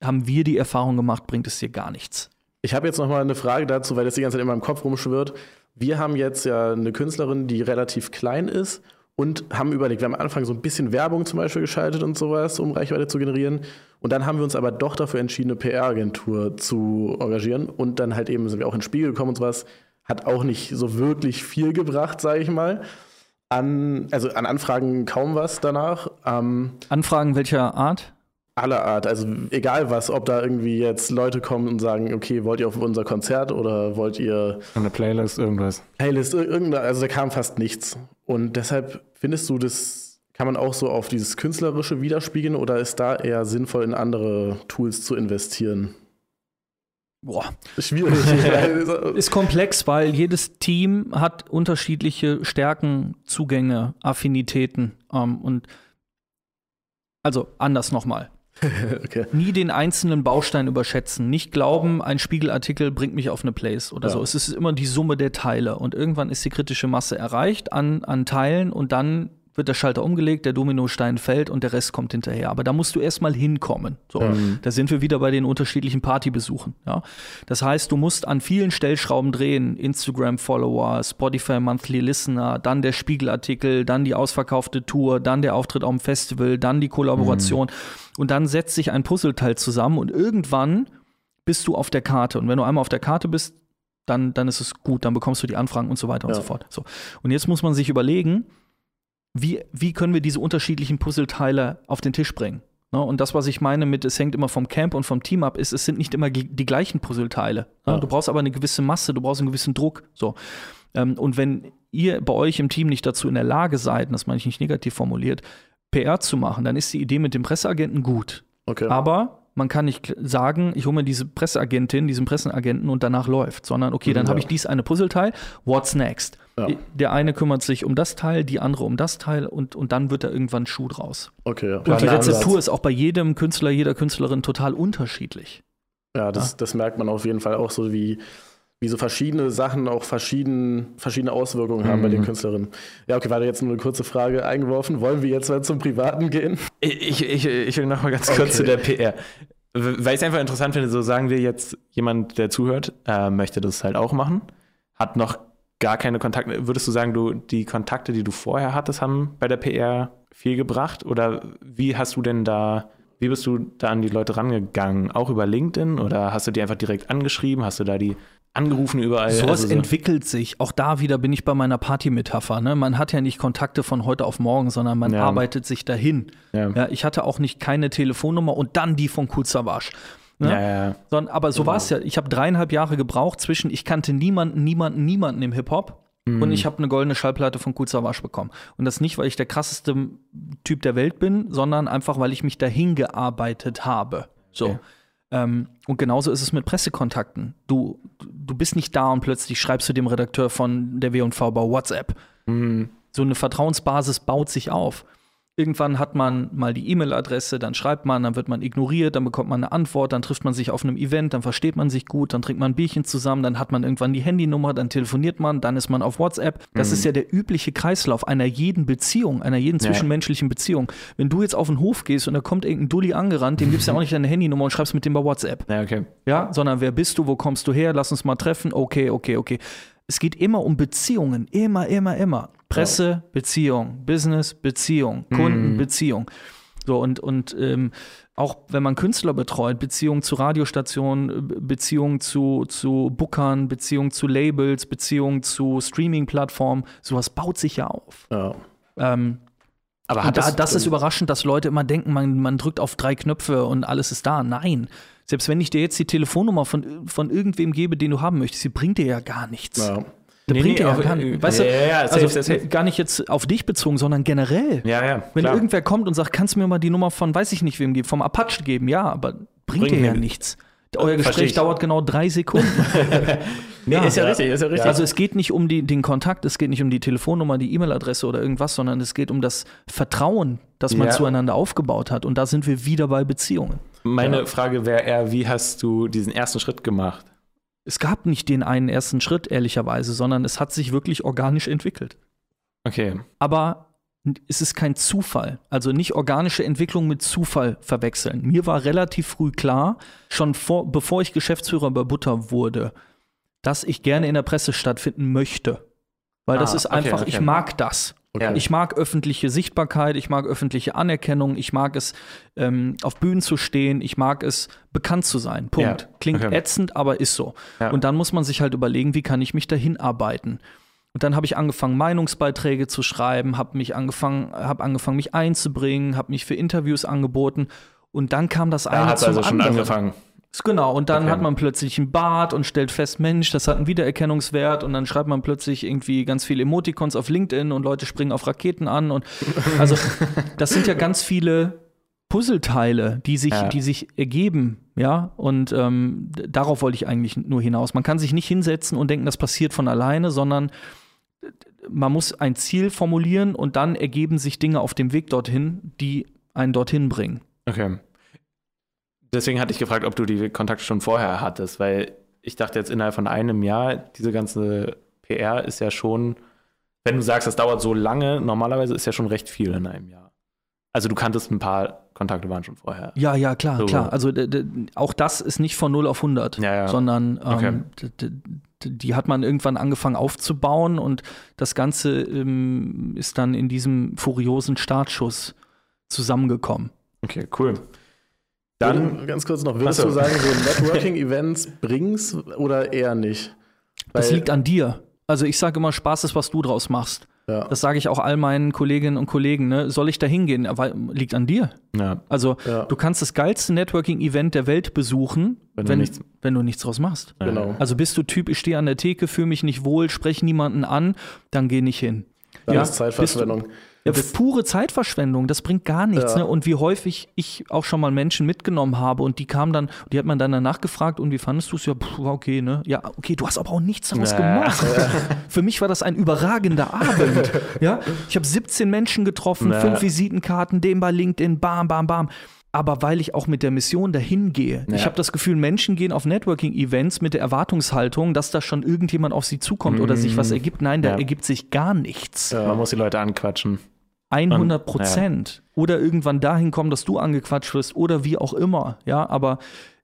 Speaker 3: haben wir die Erfahrung gemacht, bringt es dir gar nichts.
Speaker 1: Ich habe jetzt noch mal eine Frage dazu, weil das die ganze Zeit in meinem Kopf rumschwirrt. Wir haben jetzt ja eine Künstlerin, die relativ klein ist und haben überlegt, wir haben am Anfang so ein bisschen Werbung zum Beispiel geschaltet und sowas, um Reichweite zu generieren. Und dann haben wir uns aber doch dafür entschieden, eine PR-Agentur zu engagieren. Und dann halt eben sind wir auch ins Spiegel gekommen und sowas. Hat auch nicht so wirklich viel gebracht, sage ich mal. an, also an Anfragen kaum was danach. Ähm,
Speaker 3: Anfragen welcher Art?
Speaker 1: aller Art, also egal was, ob da irgendwie jetzt Leute kommen und sagen, okay, wollt ihr auf unser Konzert oder wollt ihr
Speaker 2: Eine Playlist, irgendwas.
Speaker 1: Playlist, irgendeine, also da kam fast nichts. Und deshalb findest du, das kann man auch so auf dieses Künstlerische widerspiegeln oder ist da eher sinnvoll, in andere Tools zu investieren?
Speaker 3: Boah.
Speaker 1: Schwierig.
Speaker 3: Ist komplex, weil jedes Team hat unterschiedliche Stärken, Zugänge, Affinitäten. Ähm, und also anders nochmal.
Speaker 1: okay.
Speaker 3: Nie den einzelnen Baustein überschätzen. Nicht glauben, ein Spiegelartikel bringt mich auf eine Place oder
Speaker 1: Ja.
Speaker 3: so. Es ist immer die Summe der Teile. Und irgendwann ist die kritische Masse erreicht an, an Teilen und dann wird der Schalter umgelegt, der Dominostein fällt und der Rest kommt hinterher. Aber da musst du erstmal hinkommen. So, Da sind wir wieder bei den unterschiedlichen Partybesuchen. Ja? Das heißt, du musst an vielen Stellschrauben drehen. Instagram-Follower, Spotify Monthly Listener, dann der Spiegelartikel, dann die ausverkaufte Tour, dann der Auftritt auf dem Festival, dann die Kollaboration. Und dann setzt sich ein Puzzleteil zusammen und irgendwann bist du auf der Karte. Und wenn du einmal auf der Karte bist, dann, dann ist es gut, dann bekommst du die Anfragen und so weiter und
Speaker 1: Ja.
Speaker 3: so fort. So. Und jetzt muss man sich überlegen, wie, wie können wir diese unterschiedlichen Puzzleteile auf den Tisch bringen? Ne? Und das, was ich meine mit, es hängt immer vom Camp und vom Team ab, ist, es sind nicht immer die gleichen Puzzleteile. Ne?
Speaker 1: Ja.
Speaker 3: Du brauchst aber eine gewisse Masse, du brauchst einen gewissen Druck. So. Ähm, und wenn ihr bei euch im Team nicht dazu in der Lage seid, das meine ich nicht negativ formuliert, PR zu machen, dann ist die Idee mit dem Presseagenten gut.
Speaker 1: okay.
Speaker 3: Aber man kann nicht sagen, ich hole mir diese Presseagentin, diesen Presseagenten und danach läuft, sondern okay, dann
Speaker 1: Mhm,
Speaker 3: habe
Speaker 1: ja.
Speaker 3: ich dies eine Puzzleteil, what's next?
Speaker 1: Ja.
Speaker 3: Der eine kümmert sich um das Teil, die andere um das Teil und, und dann wird da irgendwann Schuh draus.
Speaker 1: okay, ja.
Speaker 3: Und die Rezeptur ist auch bei jedem Künstler, jeder Künstlerin total unterschiedlich.
Speaker 1: Ja, das, das merkt man auf jeden Fall auch so, wie, wie so verschiedene Sachen auch verschieden, verschiedene Auswirkungen haben bei den Künstlerinnen. Ja, okay, war da jetzt nur eine kurze Frage eingeworfen. Wollen wir jetzt mal zum Privaten gehen?
Speaker 2: Ich, ich, ich will noch mal ganz kurz
Speaker 1: Okay.
Speaker 2: zu der PR. Weil ich es einfach interessant finde, so sagen wir jetzt, jemand, der zuhört, äh, möchte das halt auch machen, hat noch gar keine Kontakte. Würdest du sagen, du die Kontakte, die du vorher hattest, haben bei der PR viel gebracht? Oder wie hast du denn da, wie bist du da an die Leute rangegangen? Auch über LinkedIn oder hast du die einfach direkt angeschrieben? Hast du da die angerufen überall?
Speaker 3: Sowas
Speaker 2: Also so-
Speaker 3: entwickelt sich. Auch da wieder bin ich bei meiner Party-Metapher. Ne? Man hat ja nicht Kontakte von heute auf morgen, sondern man
Speaker 2: Ja.
Speaker 3: arbeitet sich dahin.
Speaker 2: Ja.
Speaker 3: Ja, ich hatte auch nicht keine Telefonnummer und dann die von Kuzawasch. Ne?
Speaker 2: Ja, ja, ja.
Speaker 3: Sondern, aber so war es ja. Ich habe dreieinhalb Jahre gebraucht zwischen, ich kannte niemanden, niemanden, niemanden im Hip-Hop und ich habe eine goldene Schallplatte von Kuzawasch bekommen. Und das nicht, weil ich der krasseste Typ der Welt bin, sondern einfach, weil ich mich dahin gearbeitet habe. So.
Speaker 2: Okay.
Speaker 3: Ähm, und genauso ist es mit Pressekontakten. Du, du bist nicht da und plötzlich schreibst du dem Redakteur von der W&V bei WhatsApp. So eine Vertrauensbasis baut sich auf. Irgendwann hat man mal die E-Mail-Adresse, dann schreibt man, dann wird man ignoriert, dann bekommt man eine Antwort, dann trifft man sich auf einem Event, dann versteht man sich gut, dann trinkt man ein Bierchen zusammen, dann hat man irgendwann die Handynummer, dann telefoniert man, dann ist man auf WhatsApp. Das ist ja der übliche Kreislauf einer jeden Beziehung, einer jeden
Speaker 2: Ja.
Speaker 3: zwischenmenschlichen Beziehung. Wenn du jetzt auf den Hof gehst und da kommt irgendein Dulli angerannt, dem gibst du ja auch nicht deine Handynummer und schreibst mit dem bei WhatsApp.
Speaker 2: Ja, okay.
Speaker 3: Ja, sondern wer bist du, wo kommst du her, lass uns mal treffen, okay, okay, okay. Es geht immer um Beziehungen, immer, immer, immer. Presse, Beziehung, Business, Beziehung, Kunden, Beziehung. So, und, und ähm, auch wenn man Künstler betreut, Beziehung zu Radiostationen, äh, Beziehung zu, zu Bookern, Beziehung zu Labels, Beziehung zu Streaming-Plattformen, sowas baut sich ja auf.
Speaker 1: Ja.
Speaker 3: Ähm,
Speaker 2: Aber
Speaker 3: da,
Speaker 2: das,
Speaker 3: das ist überraschend, dass Leute immer denken, man, man drückt auf drei Knöpfe und alles ist da. Nein. Selbst wenn ich dir jetzt die Telefonnummer von, von irgendwem gebe, den du haben möchtest, die bringt dir ja gar nichts.
Speaker 1: ja.
Speaker 3: Der
Speaker 2: Nee,
Speaker 3: bringt
Speaker 2: nee,
Speaker 3: dir ja
Speaker 2: auch,
Speaker 3: gar
Speaker 2: äh,
Speaker 3: nichts. Weißt du,
Speaker 2: ja, ja, ja, safe,
Speaker 3: also
Speaker 2: safe, safe.
Speaker 3: gar nicht jetzt auf dich bezogen, sondern generell.
Speaker 2: ja, ja.
Speaker 3: Wenn
Speaker 2: klar.
Speaker 3: irgendwer kommt und sagt, kannst du mir mal die Nummer von, weiß ich nicht wem geben, vom Apache geben, ja, aber bringt
Speaker 2: Bringt
Speaker 3: dir ja
Speaker 2: mir-
Speaker 3: nichts. Euer Gespräch dauert genau drei Sekunden.
Speaker 2: Nee, ist ja richtig, ist ja richtig.
Speaker 3: Also es geht nicht um die, den Kontakt, es geht nicht um die Telefonnummer, die E-Mail-Adresse oder irgendwas, sondern es geht um das Vertrauen, das man
Speaker 2: Ja.
Speaker 3: zueinander aufgebaut hat. Und da sind wir wieder bei Beziehungen.
Speaker 2: Meine
Speaker 1: Ja.
Speaker 2: Frage wäre eher, wie hast du diesen ersten Schritt gemacht?
Speaker 3: Es gab nicht den einen ersten Schritt, ehrlicherweise, sondern es hat sich wirklich organisch entwickelt.
Speaker 2: Okay.
Speaker 3: Aber es ist kein Zufall. Also nicht organische Entwicklung mit Zufall verwechseln. Mir war relativ früh klar, schon vor, bevor ich Geschäftsführer bei Butter wurde, dass ich gerne in der Presse stattfinden möchte. Weil das
Speaker 2: Ah,
Speaker 3: ist
Speaker 2: okay,
Speaker 3: einfach,
Speaker 2: okay.
Speaker 3: ich mag das.
Speaker 1: Okay.
Speaker 3: Ich mag öffentliche Sichtbarkeit, ich mag öffentliche Anerkennung, ich mag es, ähm, auf Bühnen zu stehen, ich mag es, bekannt zu sein. Punkt.
Speaker 2: Ja,
Speaker 3: Klingt
Speaker 2: okay.
Speaker 3: ätzend, aber ist so.
Speaker 2: Ja.
Speaker 3: Und dann muss man sich halt überlegen, wie kann ich mich dahin arbeiten. Und dann habe ich angefangen, Meinungsbeiträge zu schreiben, habe mich angefangen, habe angefangen, mich einzubringen, habe mich für Interviews angeboten. Und dann kam das
Speaker 2: Da
Speaker 3: eine
Speaker 2: hat
Speaker 3: zum
Speaker 2: also schon
Speaker 3: anderen.
Speaker 2: angefangen.
Speaker 3: Genau, und dann
Speaker 2: Okay.
Speaker 3: hat man plötzlich einen Bart und stellt fest, Mensch, das hat einen Wiedererkennungswert und dann schreibt man plötzlich irgendwie ganz viele Emoticons auf LinkedIn und Leute springen auf Raketen an und also das sind ja ganz viele Puzzleteile, die sich,
Speaker 2: Ja.
Speaker 3: die sich ergeben, ja, und ähm, darauf wollte ich eigentlich nur hinaus. Man kann sich nicht hinsetzen und denken, das passiert von alleine, sondern man muss ein Ziel formulieren und dann ergeben sich Dinge auf dem Weg dorthin, die einen dorthin bringen.
Speaker 2: Okay. Deswegen hatte ich gefragt, ob du die Kontakte schon vorher hattest, weil ich dachte jetzt innerhalb von einem Jahr, diese ganze PR ist ja schon, wenn du sagst, das dauert so lange, normalerweise ist ja schon recht viel in einem Jahr. Also du kanntest ein paar Kontakte waren schon vorher.
Speaker 3: Ja, ja, klar,
Speaker 2: So.
Speaker 3: klar. Also auch das ist nicht von 0 auf 100,
Speaker 2: Ja, ja.
Speaker 3: sondern ähm,
Speaker 2: Okay.
Speaker 3: die hat man irgendwann angefangen aufzubauen und das Ganze ähm, ist dann in diesem furiosen Startschuss zusammengekommen.
Speaker 2: Okay, cool.
Speaker 1: Dann ganz kurz noch, würdest
Speaker 2: so.
Speaker 1: du sagen, so Networking-Events bringt's oder eher nicht?
Speaker 3: Das
Speaker 1: Weil-
Speaker 3: liegt an dir. Also ich sage immer, Spaß ist, was du draus machst.
Speaker 1: Ja.
Speaker 3: Das sage ich auch all meinen Kolleginnen und Kollegen. Ne? Soll ich da hingehen? Aber liegt an dir.
Speaker 2: ja,
Speaker 3: Also
Speaker 1: Ja.
Speaker 3: du kannst das geilste Networking-Event der Welt besuchen,
Speaker 2: Wenn
Speaker 3: wenn,
Speaker 2: du
Speaker 3: wenn,
Speaker 2: nichts-
Speaker 3: du nichts draus machst.
Speaker 1: Genau.
Speaker 3: Also bist du Typ, ich stehe an der Theke, fühle mich nicht wohl, spreche niemanden an, dann geh nicht hin.
Speaker 1: Dann
Speaker 3: Ja,
Speaker 1: ist Zeitverschwendung.
Speaker 3: Ja, pure Zeitverschwendung, das bringt gar nichts.
Speaker 1: Ja.
Speaker 3: Ne? Und wie häufig ich auch schon mal Menschen mitgenommen habe und die kamen dann, die hat man dann danach gefragt, und wie fandest du es? Ja, pff, okay, ne? Ja, okay, du hast aber auch nichts daraus
Speaker 2: Ja.
Speaker 3: gemacht. Für mich war das ein überragender Abend. ja, ich habe 17 Menschen getroffen,
Speaker 2: Ja.
Speaker 3: fünf Visitenkarten, den bei LinkedIn, bam, bam, bam. Aber weil ich auch mit der Mission dahin gehe. Ich
Speaker 2: Ja.
Speaker 3: habe das Gefühl, Menschen gehen auf Networking-Events mit der Erwartungshaltung, dass da schon irgendjemand auf sie zukommt oder sich was ergibt. Nein, da
Speaker 2: Ja.
Speaker 3: ergibt sich gar nichts.
Speaker 2: man muss die Leute anquatschen.
Speaker 3: 100 Prozent. Oder irgendwann dahin kommen, dass du angequatscht wirst oder wie auch immer. Ja, aber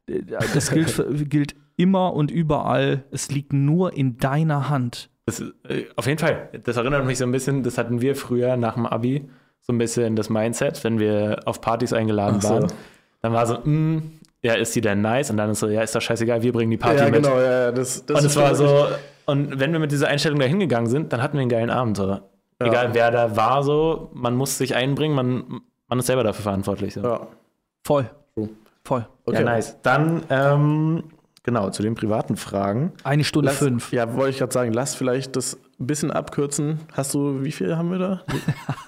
Speaker 3: äh, das gilt, für, gilt immer und überall. Es liegt nur in deiner Hand.
Speaker 2: Das, äh, auf jeden Fall. Das erinnert mich so ein bisschen, das hatten wir früher nach dem Abi, so ein bisschen das Mindset, wenn wir auf Partys eingeladen
Speaker 1: so.
Speaker 2: waren. Dann war so, mh, ja, ist die denn nice? Und dann ist so, ja, ist doch scheißegal, wir bringen die Party
Speaker 1: Ja,
Speaker 2: mit.
Speaker 1: genau, ja, ja, das, das
Speaker 2: Und
Speaker 1: ist
Speaker 2: es war so, und wenn wir mit dieser Einstellung da hingegangen sind, dann hatten wir einen geilen Abend. So. Egal wer da war, so, man muss sich einbringen, man, man ist selber dafür verantwortlich. So.
Speaker 1: Ja.
Speaker 3: Voll.
Speaker 1: True.
Speaker 3: Voll.
Speaker 1: Okay.
Speaker 2: Ja, nice. Dann, ähm, genau, zu den privaten Fragen.
Speaker 3: Eine Stunde
Speaker 1: Lass,
Speaker 3: fünf.
Speaker 1: Ja, wollte ich gerade sagen, lass vielleicht das ein bisschen abkürzen. Hast du, wie viel haben wir da?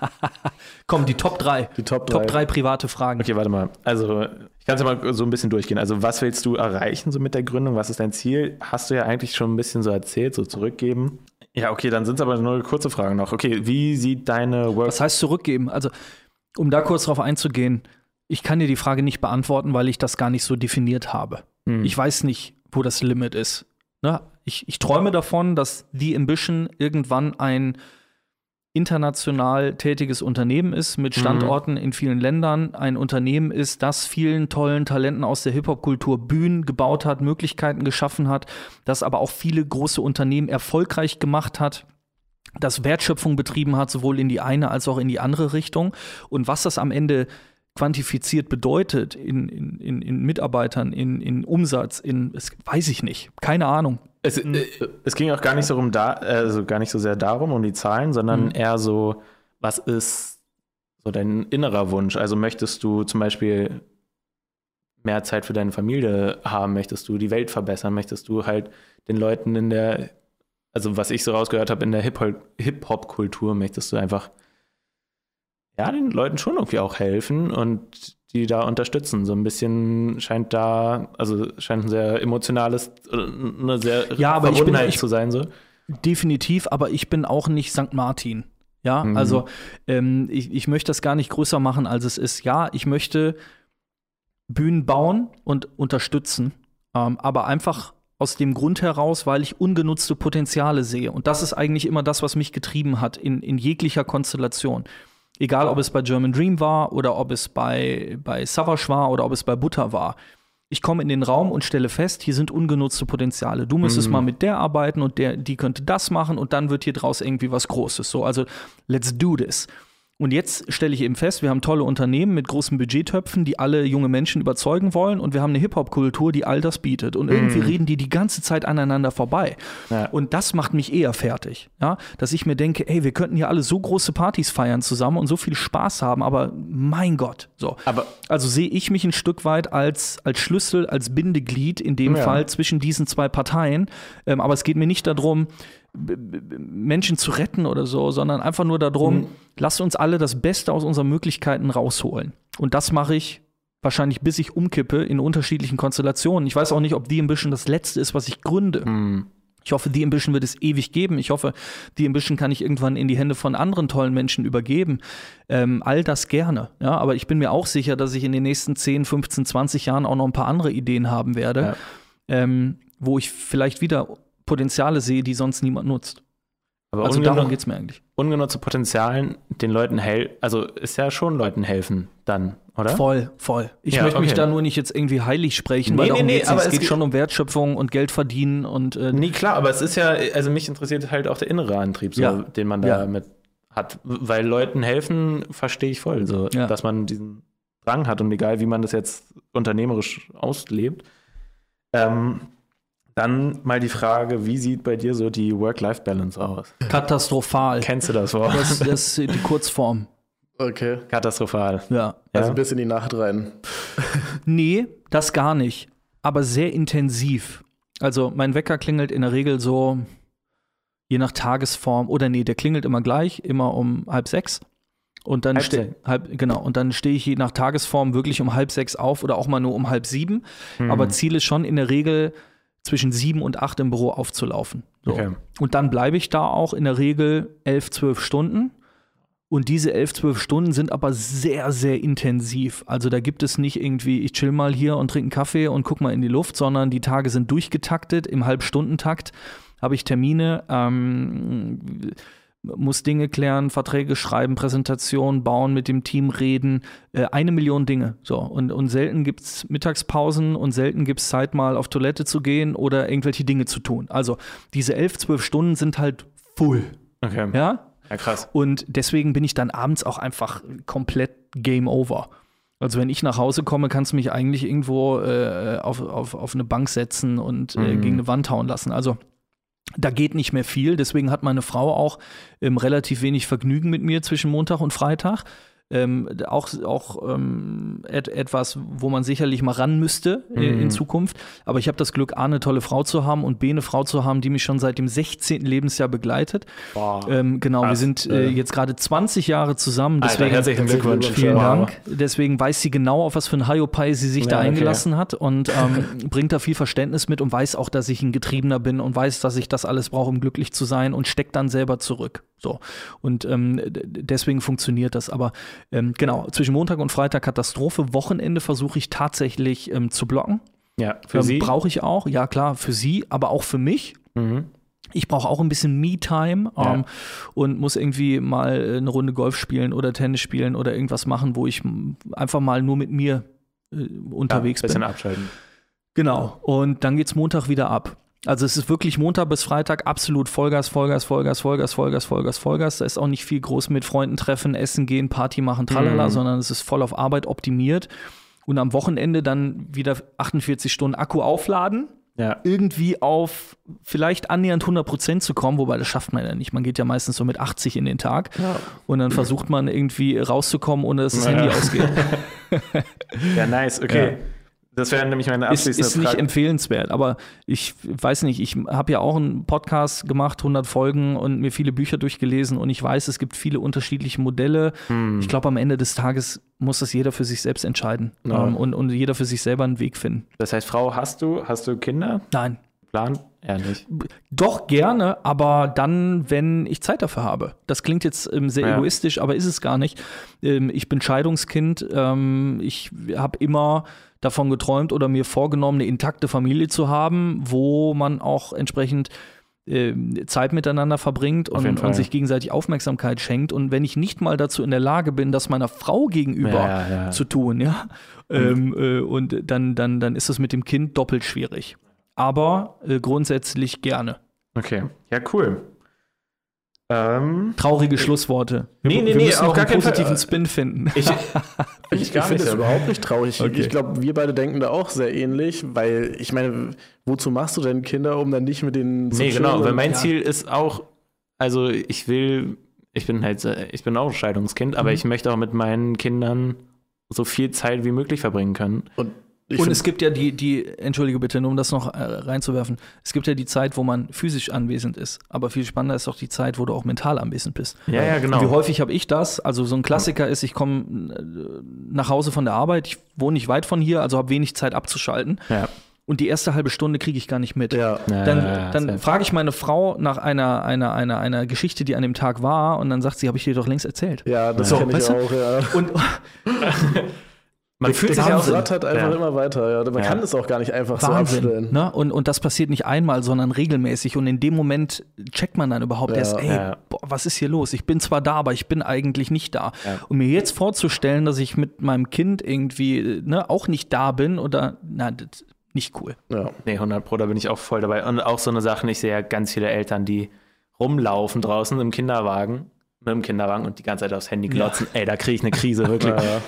Speaker 3: Komm, die Top 3.
Speaker 1: Die Top 3.
Speaker 3: Top 3 private Fragen.
Speaker 2: Okay, warte mal. Also, ich kann es ja mal so ein bisschen durchgehen. Also, was willst du erreichen so mit der Gründung? Was ist dein Ziel? Hast du ja eigentlich schon ein bisschen so erzählt, so zurückgeben. Ja, okay, dann sind es aber nur kurze Fragen noch. Okay, wie sieht deine Work...
Speaker 3: Was heißt zurückgeben? Also, um da kurz drauf einzugehen, ich kann dir die Frage nicht beantworten, weil ich das gar nicht so definiert habe.
Speaker 2: Hm.
Speaker 3: Ich weiß nicht, wo das Limit ist. Ne? Ich, ich träume davon, dass The Ambition irgendwann ein international tätiges Unternehmen ist, mit Standorten in vielen Ländern, ein Unternehmen ist, das vielen tollen Talenten aus der Hip-Hop-Kultur Bühnen gebaut hat, Möglichkeiten geschaffen hat, das aber auch viele große Unternehmen erfolgreich gemacht hat, das Wertschöpfung betrieben hat, sowohl in die eine als auch in die andere Richtung. Und was das am Ende quantifiziert bedeutet in, in, in, in Mitarbeitern, in, in Umsatz, in, weiß ich nicht. Keine Ahnung.
Speaker 2: Es, äh, es ging auch gar nicht so rum da, also gar nicht so sehr darum, um die Zahlen, sondern
Speaker 3: Mhm.
Speaker 2: eher so, was ist so dein innerer Wunsch? Also möchtest du zum Beispiel mehr Zeit für deine Familie haben? Möchtest du die Welt verbessern? Möchtest du halt den Leuten in der, also was ich so rausgehört habe, in der Hip-Hop- Hip-Hop-Kultur, möchtest du einfach ja, den Leuten schon irgendwie auch helfen und die da unterstützen. So ein bisschen scheint da, also scheint ein sehr emotionales, äh, eine sehr
Speaker 3: Ja, aber ich bin- ich-
Speaker 2: zu sein. So.
Speaker 3: Definitiv, aber ich bin auch nicht St. Martin. Ja,
Speaker 2: Mhm.
Speaker 3: also ähm, ich, ich möchte das gar nicht größer machen, als es ist. Ja, ich möchte Bühnen bauen und unterstützen, ähm, aber einfach aus dem Grund heraus, weil ich ungenutzte Potenziale sehe. Und das ist eigentlich immer das, was mich getrieben hat in, in jeglicher Konstellation. Egal, ob es bei German Dream war oder ob es bei, bei Savage war oder ob es bei Butter war. Ich komme in den Raum und stelle fest, hier sind ungenutzte Potenziale. Du müsstest mal mit der arbeiten und der, die könnte das machen und dann wird hier draus irgendwie was Großes. So, also let's do this. Und jetzt stelle ich eben fest, wir haben tolle Unternehmen mit großen Budgettöpfen, die alle junge Menschen überzeugen wollen. Und wir haben eine Hip-Hop-Kultur, die all das bietet. Und irgendwie
Speaker 2: Mhm.
Speaker 3: reden die die ganze Zeit aneinander vorbei.
Speaker 2: Ja.
Speaker 3: Und das macht mich eher fertig. Ja? Dass ich mir denke, ey, wir könnten ja alle so große Partys feiern zusammen und so viel Spaß haben, aber mein Gott. So.
Speaker 2: Aber
Speaker 3: Also sehe ich mich ein Stück weit als, als Schlüssel, als Bindeglied in dem
Speaker 2: Ja.
Speaker 3: Fall zwischen diesen zwei Parteien. Ähm, aber es geht mir nicht darum, Menschen zu retten oder so, sondern einfach nur darum,
Speaker 2: Mhm.
Speaker 3: lasst uns alle das Beste aus unseren Möglichkeiten rausholen. Und das mache ich wahrscheinlich, bis ich umkippe in unterschiedlichen Konstellationen. Ich weiß auch nicht, ob The Ambition das letzte ist, was ich gründe.
Speaker 2: mh,
Speaker 3: Ich hoffe, The Ambition wird es ewig geben. Ich hoffe, The Ambition kann ich irgendwann in die Hände von anderen tollen Menschen übergeben. Ähm, all das gerne. Ja, aber ich bin mir auch sicher, dass ich in den nächsten 10, 15, 20 Jahren auch noch ein paar andere Ideen haben werde,
Speaker 2: Ja.
Speaker 3: ähm, wo ich vielleicht wieder Potenziale sehe, die sonst niemand nutzt.
Speaker 2: aber
Speaker 3: Also darum geht es mir eigentlich.
Speaker 2: ungenutzte Potenzialen den Leuten helfen, also ist ja schon Leuten helfen dann, oder?
Speaker 3: Voll, voll. Ich
Speaker 2: Ja,
Speaker 3: möchte mich
Speaker 2: okay.
Speaker 3: da nur nicht jetzt irgendwie heilig sprechen,
Speaker 2: Nee,
Speaker 3: weil
Speaker 2: nee,
Speaker 3: darum
Speaker 2: nee,
Speaker 3: nicht.
Speaker 2: aber
Speaker 3: es geht
Speaker 2: geht-
Speaker 3: schon um Wertschöpfung und Geld verdienen und äh,
Speaker 2: Nee, klar, aber es ist ja, also mich interessiert halt auch der innere Antrieb, so,
Speaker 3: Ja.
Speaker 2: den man da
Speaker 3: Ja.
Speaker 2: mit hat. Weil Leuten helfen, verstehe ich voll, so, dass man diesen Drang hat und egal, wie man das jetzt unternehmerisch auslebt. Ähm, dann mal die Frage, wie sieht bei dir so die Work-Life-Balance aus?
Speaker 3: katastrophal.
Speaker 2: Kennst du das Wort?
Speaker 3: Das, das ist die Kurzform.
Speaker 1: Okay.
Speaker 2: Katastrophal.
Speaker 3: Ja.
Speaker 1: Also
Speaker 2: Ja.
Speaker 1: bis in die Nacht rein.
Speaker 3: Nee, das gar nicht. Aber sehr intensiv. Also mein Wecker klingelt in der Regel so, je nach Tagesform, oder nee, der klingelt immer gleich, immer um halb sechs. Und dann
Speaker 2: Halb
Speaker 3: genau, und dann stehe ich je nach Tagesform wirklich um halb sechs auf oder auch mal nur um halb sieben.
Speaker 2: Mhm.
Speaker 3: Aber Ziel ist schon in der Regel zwischen sieben und acht im Büro aufzulaufen. So.
Speaker 2: Okay.
Speaker 3: Und dann bleibe ich da auch in der Regel elf, zwölf Stunden. Und diese elf, zwölf Stunden sind aber sehr, sehr intensiv. Also da gibt es nicht irgendwie, ich chill mal hier und trinke einen Kaffee und guck mal in die Luft, sondern die Tage sind durchgetaktet. Im Halbstundentakt habe ich Termine, ähm, muss Dinge klären, Verträge schreiben, Präsentationen bauen, mit dem Team reden. Äh, eine Million Dinge. So. Und, und selten gibt es Mittagspausen und selten gibt es Zeit, mal auf Toilette zu gehen oder irgendwelche Dinge zu tun. Also diese elf, zwölf Stunden sind halt full.
Speaker 2: Okay.
Speaker 3: Ja,
Speaker 2: Ja, krass.
Speaker 3: und deswegen bin ich dann abends auch einfach komplett Game Over. Also wenn ich nach Hause komme, kannst du mich eigentlich irgendwo äh, auf, auf, auf eine Bank setzen und äh,
Speaker 2: Mhm.
Speaker 3: gegen eine Wand hauen lassen. Also da geht nicht mehr viel. Deswegen hat meine Frau auch ähm, relativ wenig Vergnügen mit mir zwischen Montag und Freitag. Ähm, auch auch ähm, et etwas, wo man sicherlich mal ran müsste äh, in
Speaker 2: Mhm.
Speaker 3: Zukunft. Aber ich habe das Glück, A, eine tolle Frau zu haben und B, eine Frau zu haben, die mich schon seit dem 16. Lebensjahr begleitet. Ähm, genau, wir
Speaker 2: Krass.
Speaker 3: sind äh, jetzt gerade 20 Jahre zusammen.
Speaker 2: Alter,
Speaker 3: Deswegen,
Speaker 2: herzlichen Glückwunsch.
Speaker 3: vielen. Dank. Deswegen weiß sie genau, auf was für ein Hiopai sie sich da
Speaker 2: Ja, okay.
Speaker 3: eingelassen hat und ähm, bringt da viel Verständnis mit und weiß auch, dass ich ein Getriebener bin und weiß, dass ich das alles brauche, um glücklich zu sein und steckt dann selber zurück. So. Und ähm, deswegen funktioniert das. Aber ähm, genau, zwischen Montag und Freitag Katastrophe. Wochenende versuche ich tatsächlich ähm, zu blocken.
Speaker 2: Ja, für
Speaker 3: Ähm,
Speaker 2: sie.
Speaker 3: Brauche ich auch, ja klar, für sie, aber auch für mich.
Speaker 2: Mhm.
Speaker 3: Ich brauche auch ein bisschen Me-Time
Speaker 2: Ja.
Speaker 3: ähm, und muss irgendwie mal äh, eine Runde Golf spielen oder Tennis spielen oder irgendwas machen, wo ich einfach mal nur mit mir äh, unterwegs
Speaker 2: ja, bisschen
Speaker 3: bin.
Speaker 2: abschalten.
Speaker 3: Genau. Und dann geht's Montag wieder ab. Also es ist wirklich Montag bis Freitag absolut Vollgas, Vollgas, Vollgas, Vollgas, Vollgas, Vollgas, Vollgas. Da ist auch nicht viel groß mit Freunden treffen, essen gehen, Party machen, tralala,
Speaker 2: Mhm.
Speaker 3: sondern es ist voll auf Arbeit optimiert. Und am Wochenende dann wieder 48 Stunden Akku aufladen
Speaker 2: Ja.
Speaker 3: irgendwie auf vielleicht annähernd 100 Prozent zu kommen, wobei das schafft man ja nicht. Man geht ja meistens so mit 80 in den Tag und dann versucht man irgendwie rauszukommen, ohne dass das
Speaker 2: Ja.
Speaker 3: Handy ausgeht.
Speaker 2: ja, nice. Okay. Das wäre nämlich meine
Speaker 3: Ist,
Speaker 2: abschließende
Speaker 3: ist nicht empfehlenswert, aber ich weiß nicht, ich habe ja auch einen Podcast gemacht, 100 Folgen und mir viele Bücher durchgelesen und ich weiß, es gibt viele unterschiedliche Modelle.
Speaker 2: Hm.
Speaker 3: Ich glaube, am Ende des Tages muss das jeder für sich selbst entscheiden
Speaker 2: Ja.
Speaker 3: ähm, und, und jeder für sich selber einen Weg finden.
Speaker 2: Das heißt, Frau, hast du, hast du Kinder?
Speaker 3: Nein,
Speaker 2: Plan? Ehrlich.
Speaker 3: Doch gerne, aber dann, wenn ich Zeit dafür habe. Das klingt jetzt ähm, sehr
Speaker 2: Ja.
Speaker 3: egoistisch, aber ist es gar nicht. Ähm, ich bin Scheidungskind. Ähm, ich habe immer davon geträumt oder mir vorgenommen, eine intakte Familie zu haben, wo man auch entsprechend ähm, Zeit miteinander verbringt
Speaker 2: Auf
Speaker 3: und, und sich gegenseitig Aufmerksamkeit schenkt. Und wenn ich nicht mal dazu in der Lage bin, das meiner Frau gegenüber
Speaker 2: Ja, ja.
Speaker 3: zu tun, ja, ähm, äh, und dann, dann, dann ist es mit dem Kind doppelt schwierig. Aber äh, grundsätzlich gerne.
Speaker 2: Okay. Ja, cool. Ähm,
Speaker 3: Traurige Schlussworte. Wir,
Speaker 2: Nee, nee,
Speaker 3: wir
Speaker 2: nee,
Speaker 3: müssen
Speaker 2: auf
Speaker 3: noch
Speaker 2: gar
Speaker 3: einen
Speaker 2: keinen Fall.
Speaker 3: positiven Spin finden.
Speaker 2: ich,
Speaker 1: Ich, ich
Speaker 2: gar
Speaker 1: finde es überhaupt nicht traurig.
Speaker 3: Okay.
Speaker 1: Ich glaube, wir beide denken da auch sehr ähnlich, weil ich meine, wozu machst du denn Kinder, um dann nicht mit denen zu
Speaker 2: nee, genau, weil mein
Speaker 3: Ja.
Speaker 2: Ziel ist auch, also ich will, ich bin halt, ich bin auch ein Scheidungskind, aber
Speaker 3: Mhm.
Speaker 2: ich möchte auch mit meinen Kindern so viel Zeit wie möglich verbringen können.
Speaker 1: Und, ich
Speaker 3: Und es gibt ja die, die, entschuldige bitte, nur um das noch äh, reinzuwerfen, es gibt ja die Zeit, wo man physisch anwesend ist. Aber viel spannender ist doch die Zeit, wo du auch mental anwesend bist.
Speaker 2: Ja, ja, genau.
Speaker 3: Und wie häufig habe ich das? Also so ein Klassiker ist, ich komme äh, nach Hause von der Arbeit, ich wohne nicht weit von hier, also habe wenig Zeit abzuschalten.
Speaker 2: Ja.
Speaker 3: Und die erste halbe Stunde kriege ich gar nicht mit.
Speaker 1: ja.
Speaker 2: Ja,
Speaker 3: Dann,
Speaker 2: ja,
Speaker 3: dann frage ich meine Frau nach einer, einer, einer, einer Geschichte, die an dem Tag war, und dann sagt sie, habe ich dir doch längst erzählt.
Speaker 1: Ja, das
Speaker 3: So,
Speaker 1: kenne ich
Speaker 3: weißt du?
Speaker 1: auch, ja.
Speaker 3: Und
Speaker 2: man fühlt sich auch
Speaker 1: rattert einfach
Speaker 2: Ja.
Speaker 1: immer weiter. Ja. Man
Speaker 2: Ja.
Speaker 1: kann es auch gar nicht einfach so
Speaker 3: Wahnsinn.
Speaker 1: abstellen.
Speaker 3: Ne? Und, und das passiert nicht einmal, sondern regelmäßig. Und in dem Moment checkt man dann überhaupt
Speaker 1: Ja.
Speaker 3: erst, ey,
Speaker 2: Ja.
Speaker 3: boah, was ist hier los? Ich bin zwar da, aber ich bin eigentlich nicht da.
Speaker 2: Ja.
Speaker 3: Und mir jetzt vorzustellen, dass ich mit meinem Kind irgendwie ne, auch nicht da bin oder, na, das nicht cool.
Speaker 1: Ja.
Speaker 2: Nee, 100 Pro, da bin ich auch voll dabei. Und auch so eine Sache, ich sehe ja ganz viele Eltern, die rumlaufen draußen im Kinderwagen, mit dem Kinderwagen und die ganze Zeit aufs Handy glotzen. Ey, da kriege ich eine Krise, wirklich.
Speaker 1: Ja.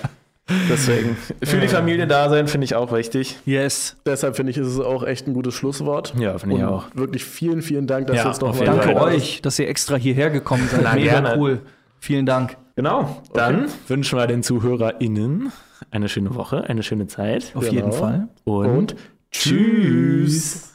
Speaker 2: Deswegen, für die Familie da sein, finde ich auch wichtig.
Speaker 3: Yes.
Speaker 1: Deshalb finde ich, ist es auch echt ein gutes Schlusswort.
Speaker 2: Ja, finde ich auch.
Speaker 1: Wirklich vielen, vielen Dank, dass
Speaker 2: Ja,
Speaker 1: du jetzt noch
Speaker 2: auf
Speaker 1: mal
Speaker 2: jeden
Speaker 3: Danke euch, dass ihr extra hierher gekommen seid.
Speaker 2: Na,
Speaker 3: Mega
Speaker 2: gerne.
Speaker 3: cool. Vielen Dank.
Speaker 2: Genau. Dann wünschen wir den ZuhörerInnen eine schöne Woche, eine schöne Zeit.
Speaker 3: Auf
Speaker 1: Genau.
Speaker 3: jeden Fall.
Speaker 2: Und,
Speaker 1: Und
Speaker 2: tschüss.